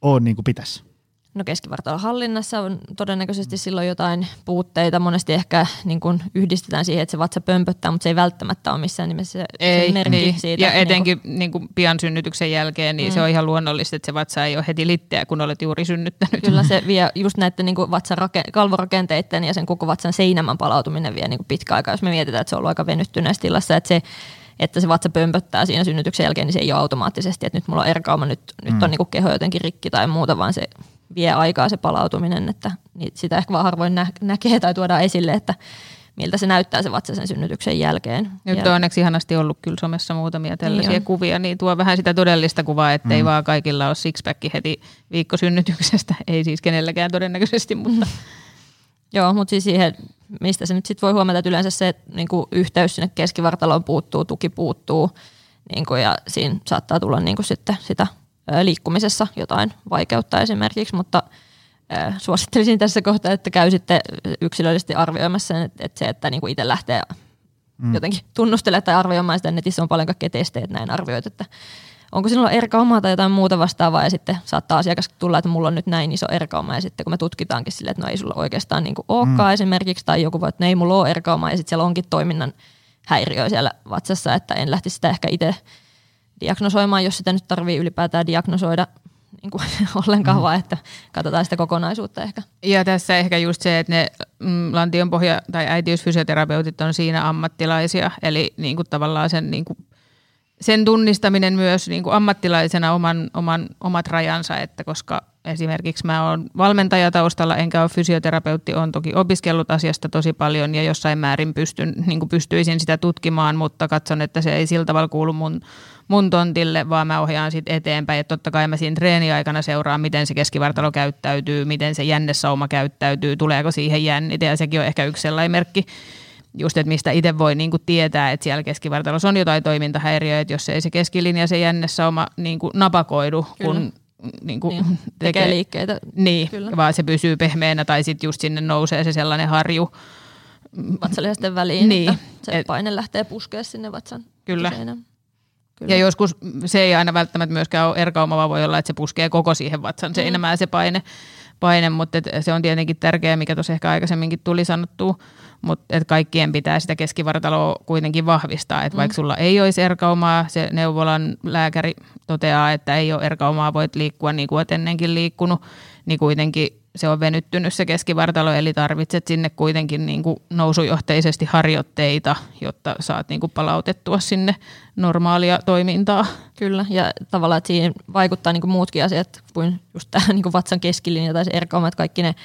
[SPEAKER 2] ole niin kuin pitäisi?
[SPEAKER 4] No keskivartalon hallinnassa on todennäköisesti silloin jotain puutteita. Monesti ehkä niin kuin yhdistetään siihen, että se vatsa pömpöttää, mutta se ei välttämättä ole missään nimessä se, ei, se merkki
[SPEAKER 3] niin.
[SPEAKER 4] siitä.
[SPEAKER 3] Ja etenkin niin kuin, niin kuin pian synnytyksen jälkeen, niin mm. se on ihan luonnollista, että se vatsa ei ole heti litteä, kun olet juuri synnyttänyt.
[SPEAKER 4] Kyllä se vie just näiden niin kuin vatsan rake- kalvorakenteiden ja sen koko vatsan seinämän palautuminen vie niin pitkä aika, jos me mietitään, että se on ollut aika venyttyneessä tilassa, että se että se vatsa pömpöttää siinä synnytyksen jälkeen, niin se ei ole automaattisesti, että nyt mulla on erkauma, nyt, mm. nyt on niin kuin keho jotenkin rikki tai muuta, vaan se vie aikaa se palautuminen, että sitä ehkä vaan harvoin nä- näkee tai tuodaan esille, että miltä se näyttää se vatsa sen synnytyksen jälkeen.
[SPEAKER 3] Nyt on onneksi ihanasti ollut kyllä somessa muutamia tällaisia
[SPEAKER 4] Niin on.
[SPEAKER 3] kuvia, niin tuo vähän sitä todellista kuvaa, ettei mm. vaan kaikilla ole sixpack heti viikkosynnytyksestä. Ei siis kenelläkään todennäköisesti, mutta
[SPEAKER 4] Joo, mutta siis siihen, mistä se nyt sitten voi huomata, että yleensä se että niinku yhteys sinne keskivartaloon puuttuu, tuki puuttuu, niinku, ja siinä saattaa tulla niinku sitten sitä liikkumisessa jotain vaikeutta esimerkiksi, mutta suosittelisin tässä kohtaa, että käy sitten yksilöllisesti arvioimassa sen, että, se, että niinku itse lähtee mm. jotenkin tunnustelemaan tai arvioimaan sitä, netissä on paljon kaikkea testejä, että näin arvioit, että onko sinulla erkauma tai jotain muuta vastaavaa ja sitten saattaa asiakas tulla, että mulla on nyt näin iso erkauma ja sitten kun me tutkitaankin silleen, että no ei sulla oikeastaan niin olekaan mm. esimerkiksi tai joku voi, että no ei mulla ole erkauma ja sitten siellä onkin toiminnan häiriö siellä vatsassa, että en lähtisi sitä ehkä itse diagnosoimaan, jos sitä nyt tarvii ylipäätään diagnosoida niin kuin ollenkaan, mm. vaan että katsotaan sitä kokonaisuutta ehkä.
[SPEAKER 3] Ja tässä ehkä just se, että ne mm, lantionpohja- tai äitiysfysioterapeutit on siinä ammattilaisia, eli niin kuin tavallaan sen, niin kuin, sen tunnistaminen myös niin kuin ammattilaisena oman, oman, omat rajansa, että koska esimerkiksi mä oon valmentajataustalla enkä ole fysioterapeutti, on toki opiskellut asiasta tosi paljon ja jossain määrin pystyn, niin kuin pystyisin sitä tutkimaan, mutta katson, että se ei sillä tavalla kuulu mun, mun tontille, vaan mä ohjaan sitten eteenpäin. Että totta kai mä siinä treeniaikana seuraan, miten se keskivartalo käyttäytyy, miten se jännesauma käyttäytyy, tuleeko siihen jännite ja sekin on ehkä yksi sellainen merkki, just, että mistä itse voi niin kuin tietää, että siellä keskivartalossa on jotain toimintahäiriöitä, että jos ei se keskilinja, se jännesauma niin kuin napakoidu,
[SPEAKER 4] Kyllä.
[SPEAKER 3] kun niin kuin
[SPEAKER 4] Niin, tekee liikkeitä.
[SPEAKER 3] Niin,
[SPEAKER 4] Kyllä.
[SPEAKER 3] vaan se pysyy pehmeänä tai sitten just sinne nousee se sellainen harju.
[SPEAKER 4] vatsalihasten väliin,
[SPEAKER 3] Niin.
[SPEAKER 4] että se
[SPEAKER 3] Et-
[SPEAKER 4] paine lähtee puskea sinne vatsan
[SPEAKER 3] Kyllä.
[SPEAKER 4] seinään. Kyllä.
[SPEAKER 3] Ja joskus se ei aina välttämättä myöskään ole erkauma, vaan voi olla, että se puskee koko siihen vatsan seinämään se paine, paine mutta et se on tietenkin tärkeää, mikä tuossa ehkä aikaisemminkin tuli sanottua, mutta et kaikkien pitää sitä keskivartaloa kuitenkin vahvistaa, että vaikka sulla ei olisi erkaumaa, se neuvolan lääkäri toteaa, että ei ole erkaumaa, voit liikkua niin kuin olet ennenkin liikkunut, niin kuitenkin se on venyttynyt se keskivartalo, eli tarvitset sinne kuitenkin niin kuin nousujohteisesti harjoitteita, jotta saat niin kuin palautettua sinne normaalia toimintaa.
[SPEAKER 4] Kyllä, ja tavallaan, että siihen vaikuttaa niin kuin muutkin asiat kuin just tämä niin kuin vatsan keskilinja tai se erkauma, että kaikki ne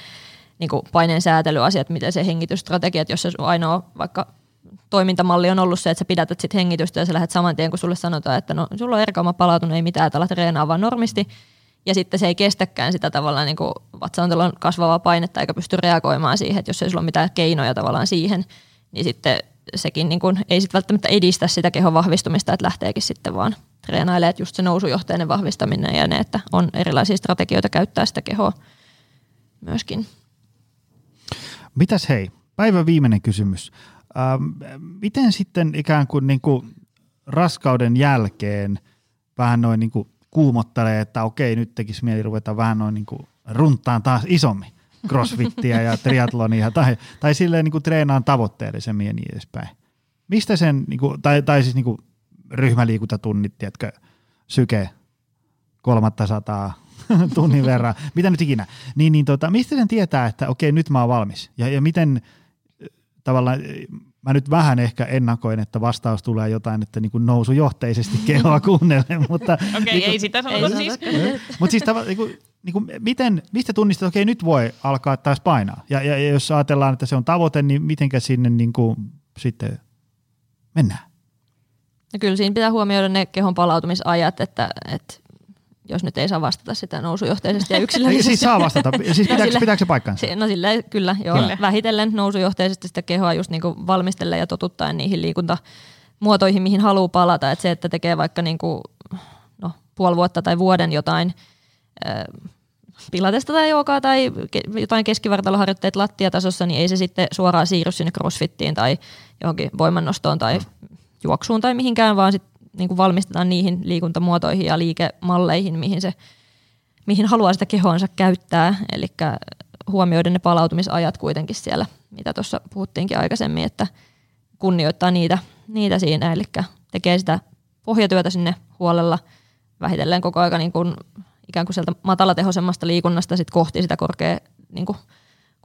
[SPEAKER 4] niin kuin paineen säätelyasiat, miten se hengitysstrategia, että jos se ainoa vaikka toimintamalli on ollut se, että sä pidätät sit hengitystä ja sä lähdet saman tien, kun sulle sanotaan, että no sulla on erkauma palautunut, ei mitään, että alat vaan normisti, ja sitten se ei kestäkään sitä tavallaan niin vatsaontelon kasvavaa painetta eikä pysty reagoimaan siihen, että jos ei sulla ole mitään keinoja tavallaan siihen, niin sitten sekin niin kuin, ei sitten välttämättä edistä sitä kehon vahvistumista, että lähteekin sitten vaan treenailemaan, että just se nousujohteinen vahvistaminen ja ne, että on erilaisia strategioita käyttää sitä kehoa myöskin.
[SPEAKER 2] Mitäs hei, päivän viimeinen kysymys. Ähm, miten sitten ikään kuin, niin kuin raskauden jälkeen vähän noin niin kuin kuumottelee, että okei, nyt tekisi mieli ruveta vähän noin niin kuin runtaan taas isommin crossfittiä ja triatlonia tai, tai silleen niin kuin treenaan tavoitteellisemmin ja niin edespäin. Mistä sen, niin kuin, tai, tai siis niin kuin ryhmäliikuntatunnit, tiedätkö, syke 300 tunnin verran, mitä nyt ikinä, niin, niin tota, mistä sen tietää, että okei, nyt mä oon valmis ja, ja miten äh, tavallaan, äh, mä nyt vähän ehkä ennakoin, että vastaus tulee jotain, että niin kuin nousujohteisesti kehoa kuunnellen, mutta,
[SPEAKER 3] Okei, okay, ei sitä sanota siis.
[SPEAKER 2] mutta siis tavallaan, niin kuin, niin kuin, miten, mistä tunnistat, että okei, nyt voi alkaa taas painaa ja, ja, ja jos ajatellaan, että se on tavoite, niin mitenkä sinne niin kuin, sitten mennään?
[SPEAKER 4] Ja kyllä siinä pitää huomioida ne kehon palautumisajat, että, että jos nyt ei saa vastata sitä nousujohteisesti ja yksilöllisesti.
[SPEAKER 2] siis saa vastata, siis pitääkö,
[SPEAKER 4] sille-
[SPEAKER 2] pitääkö se paikkansa?
[SPEAKER 4] No sillä kyllä, joo.
[SPEAKER 3] Kyllä.
[SPEAKER 4] Vähitellen nousujohteisesti sitä kehoa just niinku valmistellen ja totuttaen niihin liikuntamuotoihin, mihin haluaa palata. Et se, että tekee vaikka niinku, no, puoli vuotta tai vuoden jotain ö, pilatesta tai joogaa tai ke- jotain keskivartaloharjoitteet lattiatasossa, niin ei se sitten suoraan siirry sinne crossfittiin tai johonkin voimannostoon tai juoksuun tai mihinkään, vaan sitten niinku valmistetaan niihin liikuntamuotoihin ja liikemalleihin, mihin se mihin haluaa sitä kehoansa käyttää, eli huomioida ne palautumisajat kuitenkin siellä, mitä tuossa puhuttiinkin aikaisemmin, että kunnioittaa niitä, niitä siinä, eli tekee sitä pohjatyötä sinne huolella vähitellen koko ajan niin kuin, ikään kuin sieltä matalatehoisemmasta liikunnasta sit kohti sitä korkea, niin kuin,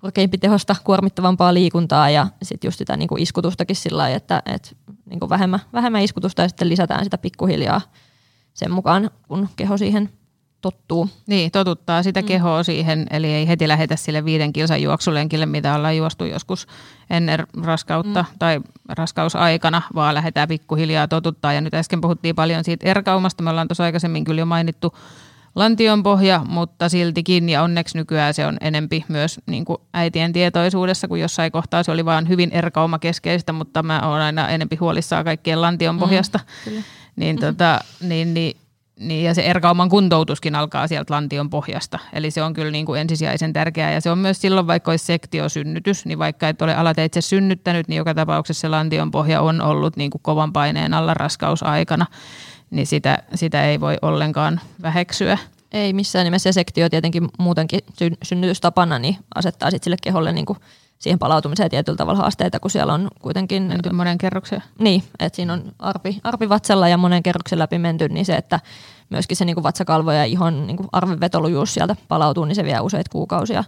[SPEAKER 4] korkeampi tehosta kuormittavampaa liikuntaa ja sitten just sitä niin kuin iskutustakin sillä lailla, että, että niin kuin vähemmän, vähemmän iskutusta ja sitten lisätään sitä pikkuhiljaa sen mukaan, kun keho siihen tottuu.
[SPEAKER 3] Niin, totuttaa sitä mm. kehoa siihen, eli ei heti lähetä sille viiden kilsan juoksulenkille, mitä ollaan juostu joskus ennen raskautta mm. tai raskausaikana, vaan lähdetään pikkuhiljaa totuttaa. Ja nyt äsken puhuttiin paljon siitä erkaumasta, me ollaan tuossa aikaisemmin kyllä jo mainittu lantion pohja, mutta siltikin, ja onneksi nykyään se on enempi myös niin kuin äitien tietoisuudessa, kun jossain kohtaa se oli vaan hyvin erkauma keskeistä, mutta mä oon aina enempi huolissaan kaikkien lantion mm, pohjasta. Mm, niin, tota, niin, niin niin, ja se erkauman kuntoutuskin alkaa sieltä lantion pohjasta. Eli se on kyllä niin kuin ensisijaisen tärkeää. Ja se on myös silloin, vaikka olisi sektiosynnytys, niin vaikka et ole alateitse synnyttänyt, niin joka tapauksessa se lantion pohja on ollut niin kuin kovan paineen alla raskausaikana. Niin sitä, sitä ei voi ollenkaan väheksyä.
[SPEAKER 4] Ei missään nimessä. Ja sektio tietenkin muutenkin synnytystapana niin asettaa sit sille keholle niin kuin siihen palautumiseen tietyllä tavalla haasteita, kun siellä on kuitenkin...
[SPEAKER 3] Monen kerroksen.
[SPEAKER 4] Niin, että siinä on arpi, arpi vatsalla ja monen kerroksen läpi menty, niin se, että myöskin se niin kuin vatsakalvo ja ihon niin kuin arvenvetolujuus sieltä palautuu, niin se vie useita kuukausia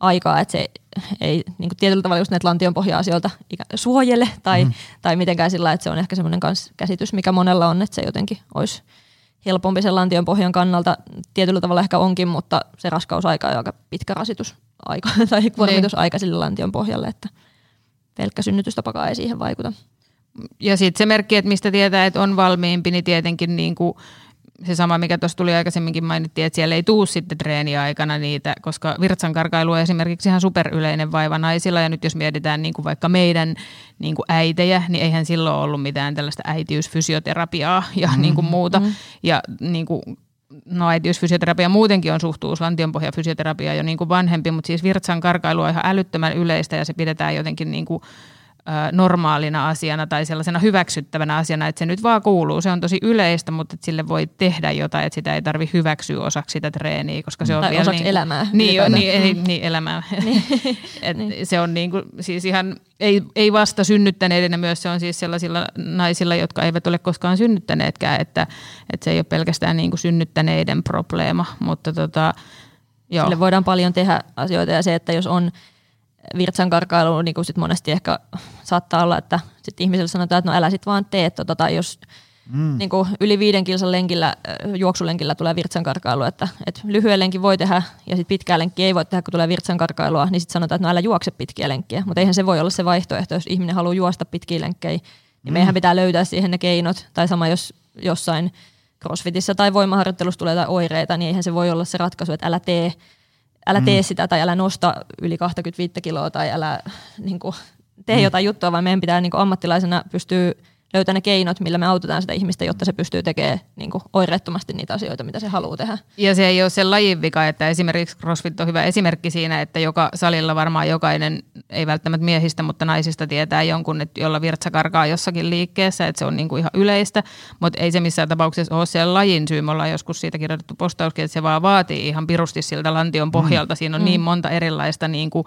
[SPEAKER 4] aikaa, että se ei niin kuin tietyllä tavalla just näitä lantion pohja-asioilta suojele tai, mm. tai mitenkään sillä, että se on ehkä semmoinen käsitys, mikä monella on, että se jotenkin olisi helpompi sen lantion pohjan kannalta. Tietyllä tavalla ehkä onkin, mutta se raskausaika on aika pitkä rasitus aika, tai niin. kuormitusaika sille lantion pohjalle, että pelkkä synnytystapakaan ei siihen vaikuta.
[SPEAKER 3] Ja sitten se merkki, että mistä tietää, että on valmiimpi, niin tietenkin niin kuin se sama, mikä tuossa tuli aikaisemminkin mainittiin, että siellä ei tuu sitten treeniaikana niitä, koska virtsankarkailu on esimerkiksi ihan superyleinen vaiva naisilla, ja nyt jos mietitään niin kuin vaikka meidän niin kuin äitejä, niin eihän silloin ollut mitään tällaista äitiysfysioterapiaa ja mm-hmm. niin kuin muuta, mm-hmm. ja niin kuin no äitiysfysioterapia muutenkin on suhtuus lantionpohjafysioterapia jo niin kuin vanhempi, mutta siis virtsan karkailu on ihan älyttömän yleistä ja se pidetään jotenkin niin kuin normaalina asiana tai sellaisena hyväksyttävänä asiana, että se nyt vaan kuuluu. Se on tosi yleistä, mutta että sille voi tehdä jotain, että sitä ei tarvi hyväksyä osaksi sitä treeniä, koska se on
[SPEAKER 4] tai
[SPEAKER 3] vielä
[SPEAKER 4] osaksi
[SPEAKER 3] niin,
[SPEAKER 4] elämää.
[SPEAKER 3] Niin, on, niin, niin, niin elämää. Niin. Et niin. Se on niin kuin, siis ihan, ei, ei vasta synnyttäneiden, myös se on siis sellaisilla naisilla, jotka eivät ole koskaan synnyttäneetkään, että, että se ei ole pelkästään niin kuin synnyttäneiden probleema, mutta tota,
[SPEAKER 4] Joo. Sille voidaan paljon tehdä asioita ja se, että jos on virtsan karkailu, niin kuin sit monesti ehkä saattaa olla, että sit ihmiselle sanotaan, että no älä sit vaan tee tota, tai jos mm. niin kuin yli viiden kilsan lenkillä, juoksulenkillä tulee virtsan karkailu, että, että lyhyen lenkin voi tehdä ja sit pitkää lenkkiä ei voi tehdä, kun tulee virtsan karkailua, niin sitten sanotaan, että no älä juokse pitkiä lenkkiä. Mutta eihän se voi olla se vaihtoehto, jos ihminen haluaa juosta pitkiä lenkkejä, niin mm. meidän pitää löytää siihen ne keinot. Tai sama jos jossain crossfitissä tai voimaharjoittelussa tulee jotain oireita, niin eihän se voi olla se ratkaisu, että älä tee älä tee mm. sitä tai älä nosta yli 25 kiloa tai älä niin kuin, tee mm. jotain juttua, vaan meidän pitää niin kuin, ammattilaisena pystyä löytää ne keinot, millä me autetaan sitä ihmistä, jotta se pystyy tekemään niin kuin, oireettomasti niitä asioita, mitä se haluaa tehdä.
[SPEAKER 3] Ja se ei ole se lajin vika, että esimerkiksi CrossFit on hyvä esimerkki siinä, että joka salilla varmaan jokainen, ei välttämättä miehistä, mutta naisista tietää jonkun, että jolla virtsa karkaa jossakin liikkeessä, että se on niin kuin ihan yleistä, mutta ei se missään tapauksessa ole se lajin syy. Me ollaan joskus siitä kirjoitettu postauskin, että se vaan vaatii ihan pirusti siltä lantion pohjalta. Mm. Siinä on mm. niin monta erilaista niin kuin,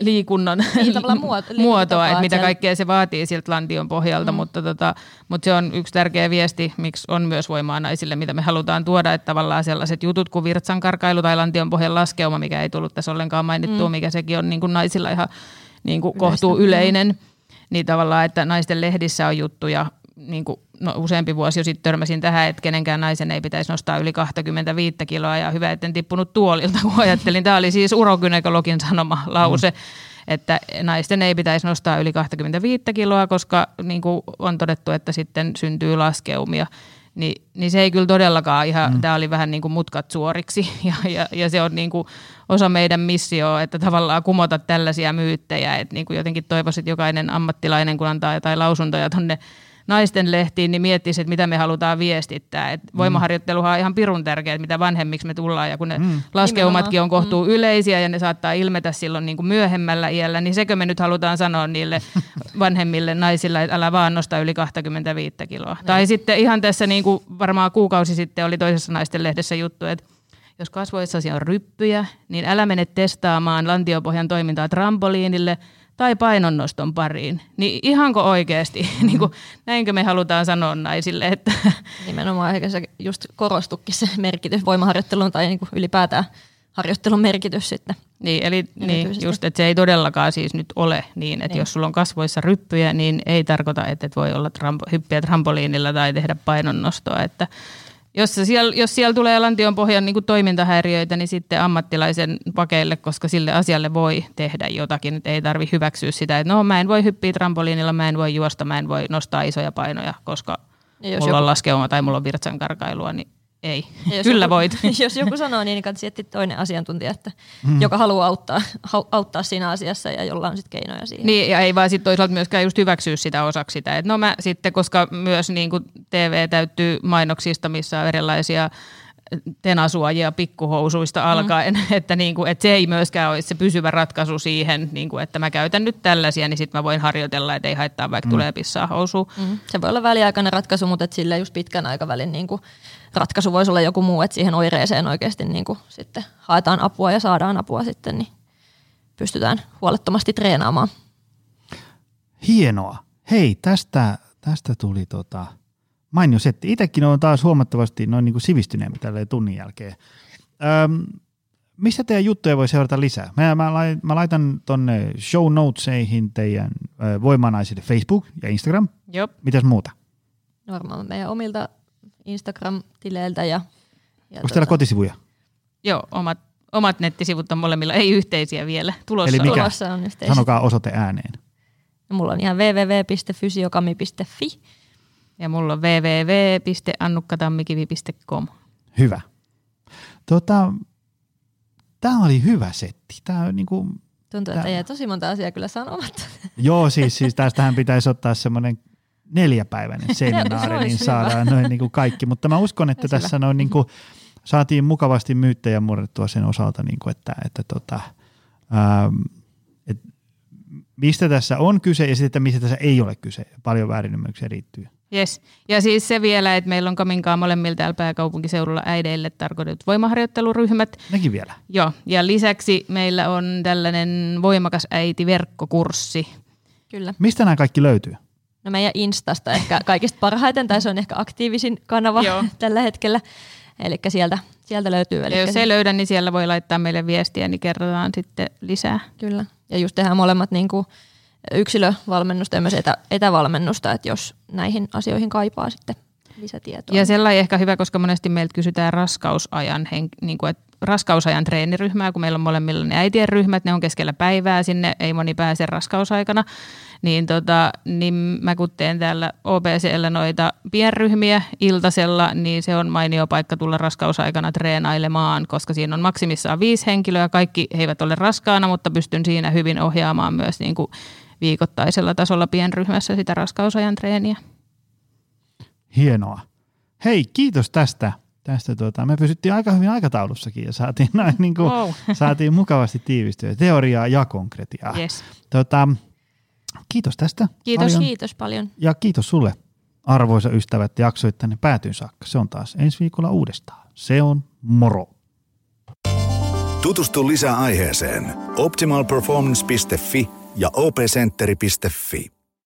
[SPEAKER 3] liikunnan niin, muoto, muotoa, että mitä kaikkea se vaatii siltä lantion pohjalta, mm. mutta, tota, mutta se on yksi tärkeä viesti, miksi on myös voimaa naisille, mitä me halutaan tuoda, että tavallaan sellaiset jutut kuin virtsankarkailu tai lantion pohjan laskeuma, mikä ei tullut tässä ollenkaan mainittua, mm. mikä sekin on niin kuin naisilla ihan niin kuin kohtuu yleinen, niin tavallaan, että naisten lehdissä on juttuja niin kuin, no, useampi vuosi jo sitten törmäsin tähän, että kenenkään naisen ei pitäisi nostaa yli 25 kiloa ja hyvä, etten tippunut tuolilta, kun ajattelin. Tämä oli siis urogynekologin sanoma lause, mm. että naisten ei pitäisi nostaa yli 25 kiloa, koska niin kuin on todettu, että sitten syntyy laskeumia. Ni, niin se ei kyllä todellakaan ihan, mm. tämä oli vähän niin kuin mutkat suoriksi ja, ja, ja se on niin kuin osa meidän missioa, että tavallaan kumota tällaisia myyttejä, että niin kuin jotenkin toivoisin, että jokainen ammattilainen, kun antaa jotain lausuntoja tuonne naisten lehtiin, niin miettisi, että mitä me halutaan viestittää. Et mm. voimaharjoitteluhan on ihan pirun tärkeää, mitä vanhemmiksi me tullaan ja kun ne mm. laskeumatkin on kohtuu mm. yleisiä ja ne saattaa ilmetä silloin niin kuin myöhemmällä iällä, niin sekö me nyt halutaan sanoa niille vanhemmille naisille, että älä vaan nosta yli 25 kiloa. No. Tai sitten ihan tässä niin kuin varmaan kuukausi sitten oli toisessa naisten lehdessä juttu, että jos kasvoissasi on ryppyjä, niin älä mene testaamaan lantiopohjan toimintaa trampoliinille – tai painonnoston pariin. Niin ihanko oikeasti, mm-hmm. niin kuin, näinkö me halutaan sanoa naisille? Että
[SPEAKER 4] Nimenomaan ehkä se just korostukin se merkitys voimaharjoittelun tai niin kuin ylipäätään harjoittelun merkitys sitten.
[SPEAKER 3] Niin, eli niin, just, että se ei todellakaan siis nyt ole niin, että niin. jos sulla on kasvoissa ryppyjä, niin ei tarkoita, että et voi olla trampo, hyppiä trampoliinilla tai tehdä painonnostoa, että Jos, siellä, jos siellä tulee lantion pohjan niin toimintahäiriöitä, niin sitten ammattilaisen pakeille, koska sille asialle voi tehdä jotakin. Että ei tarvi hyväksyä sitä, että no mä en voi hyppiä trampoliinilla, mä en voi juosta, mä en voi nostaa isoja painoja, koska ja jos mulla joku... on laskeuma tai mulla on virtsankarkailua, niin ei. Kyllä
[SPEAKER 4] joku,
[SPEAKER 3] voit.
[SPEAKER 4] Jos joku sanoo niin, niin kannattaa etsiä toinen asiantuntija, että, mm. joka haluaa auttaa, auttaa siinä asiassa ja jolla on sitten keinoja siihen.
[SPEAKER 3] Niin, ja ei vaan sitten toisaalta myöskään just hyväksyä sitä osaksi sitä. Et no mä sitten, koska myös niin kuin TV täyttyy mainoksista, missä on erilaisia tenasuojia pikkuhousuista mm. alkaen, mm. että, niin kuin, että se ei myöskään ole se pysyvä ratkaisu siihen, niin kuin, että mä käytän nyt tällaisia, niin sitten mä voin harjoitella, että ei haittaa vaikka mm. tulee pissaa housuun. Mm.
[SPEAKER 4] Se voi olla väliaikainen ratkaisu, mutta sille just pitkän aikavälin niin kuin ratkaisu voisi olla joku muu, että siihen oireeseen oikeasti niin kuin sitten haetaan apua ja saadaan apua sitten, niin pystytään huolettomasti treenaamaan.
[SPEAKER 2] Hienoa. Hei, tästä, tästä tuli tota, mainio setti. Itsekin on taas huomattavasti noin niin kuin sivistyneempi tälle tunnin jälkeen. Öm, mistä teidän juttuja voi seurata lisää? Mä, mä, mä laitan tonne show notesihin teidän ö, voimanaisille Facebook ja Instagram.
[SPEAKER 3] Jop.
[SPEAKER 2] Mitäs muuta?
[SPEAKER 4] Varmaan meidän omilta Instagram-tileiltä. Ja,
[SPEAKER 2] ja Onko tota... teillä kotisivuja?
[SPEAKER 3] Joo, omat, omat nettisivut on molemmilla, ei yhteisiä vielä. Tulossa,
[SPEAKER 2] Eli mikä?
[SPEAKER 4] Tulossa on yhteisiä.
[SPEAKER 2] Sanokaa osoite ääneen.
[SPEAKER 4] Ja mulla on ihan www.fysiokami.fi.
[SPEAKER 3] Ja mulla on www.annukkatammikivi.com.
[SPEAKER 2] Hyvä. Tota, tämä oli hyvä setti. Tämä niin kuin,
[SPEAKER 4] Tuntuu, että jäi tosi monta asiaa kyllä sanomatta.
[SPEAKER 2] Joo, siis, siis tästähän pitäisi ottaa semmoinen neljäpäiväinen seminaari, niin saadaan noin niin kuin kaikki. Mutta mä uskon, että tässä noin niin kuin, saatiin mukavasti myyttejä murrettua sen osalta, niin kuin, että, että tota, ähm, et, mistä tässä on kyse ja sitten, mistä tässä ei ole kyse. Paljon väärinymmärryksiä riittyy.
[SPEAKER 3] Yes. Ja siis se vielä, että meillä on Kaminkaan molemmilla täällä pääkaupunkiseudulla äideille tarkoitetut voimaharjoitteluryhmät.
[SPEAKER 2] Nekin vielä.
[SPEAKER 3] Joo, ja lisäksi meillä on tällainen voimakas äiti verkkokurssi.
[SPEAKER 4] Kyllä.
[SPEAKER 2] Mistä nämä kaikki löytyy?
[SPEAKER 4] No meidän Instasta ehkä kaikista parhaiten, tai se on ehkä aktiivisin kanava Joo. tällä hetkellä. Eli sieltä, sieltä löytyy.
[SPEAKER 3] Ja jos ei löydä, niin siellä voi laittaa meille viestiä, niin kerrotaan sitten lisää.
[SPEAKER 4] Kyllä. Ja just tehdään molemmat niin kuin yksilövalmennusta ja myös etä, etävalmennusta, että jos näihin asioihin kaipaa sitten lisätietoa.
[SPEAKER 3] Ja sellainen ehkä hyvä, koska monesti meiltä kysytään raskausajan, niin kuin, että raskausajan treeniryhmää, kun meillä on molemmilla ne äitien ryhmät, ne on keskellä päivää, sinne ei moni pääse raskausaikana, niin, tota, niin mä kun teen täällä OBCllä noita pienryhmiä iltasella, niin se on mainio paikka tulla raskausaikana treenailemaan, koska siinä on maksimissaan viisi henkilöä, kaikki he eivät ole raskaana, mutta pystyn siinä hyvin ohjaamaan myös niin kuin viikoittaisella tasolla pienryhmässä sitä raskausajan treeniä.
[SPEAKER 2] Hienoa. Hei, kiitos tästä. tästä tuota, me pysyttiin aika hyvin aikataulussakin ja saatiin, näin, niin kuin, wow. saatiin mukavasti tiivistyä teoriaa ja konkretiaa.
[SPEAKER 3] Yes.
[SPEAKER 2] Tota, kiitos tästä.
[SPEAKER 4] Kiitos, paljon. kiitos paljon.
[SPEAKER 2] Ja kiitos sulle, arvoisa ystävät, että jaksoit tänne päätyyn saakka. Se on taas ensi viikolla uudestaan. Se on moro.
[SPEAKER 1] Tutustu lisää aiheeseen optimalperformance.fi ja opcenteri.fi.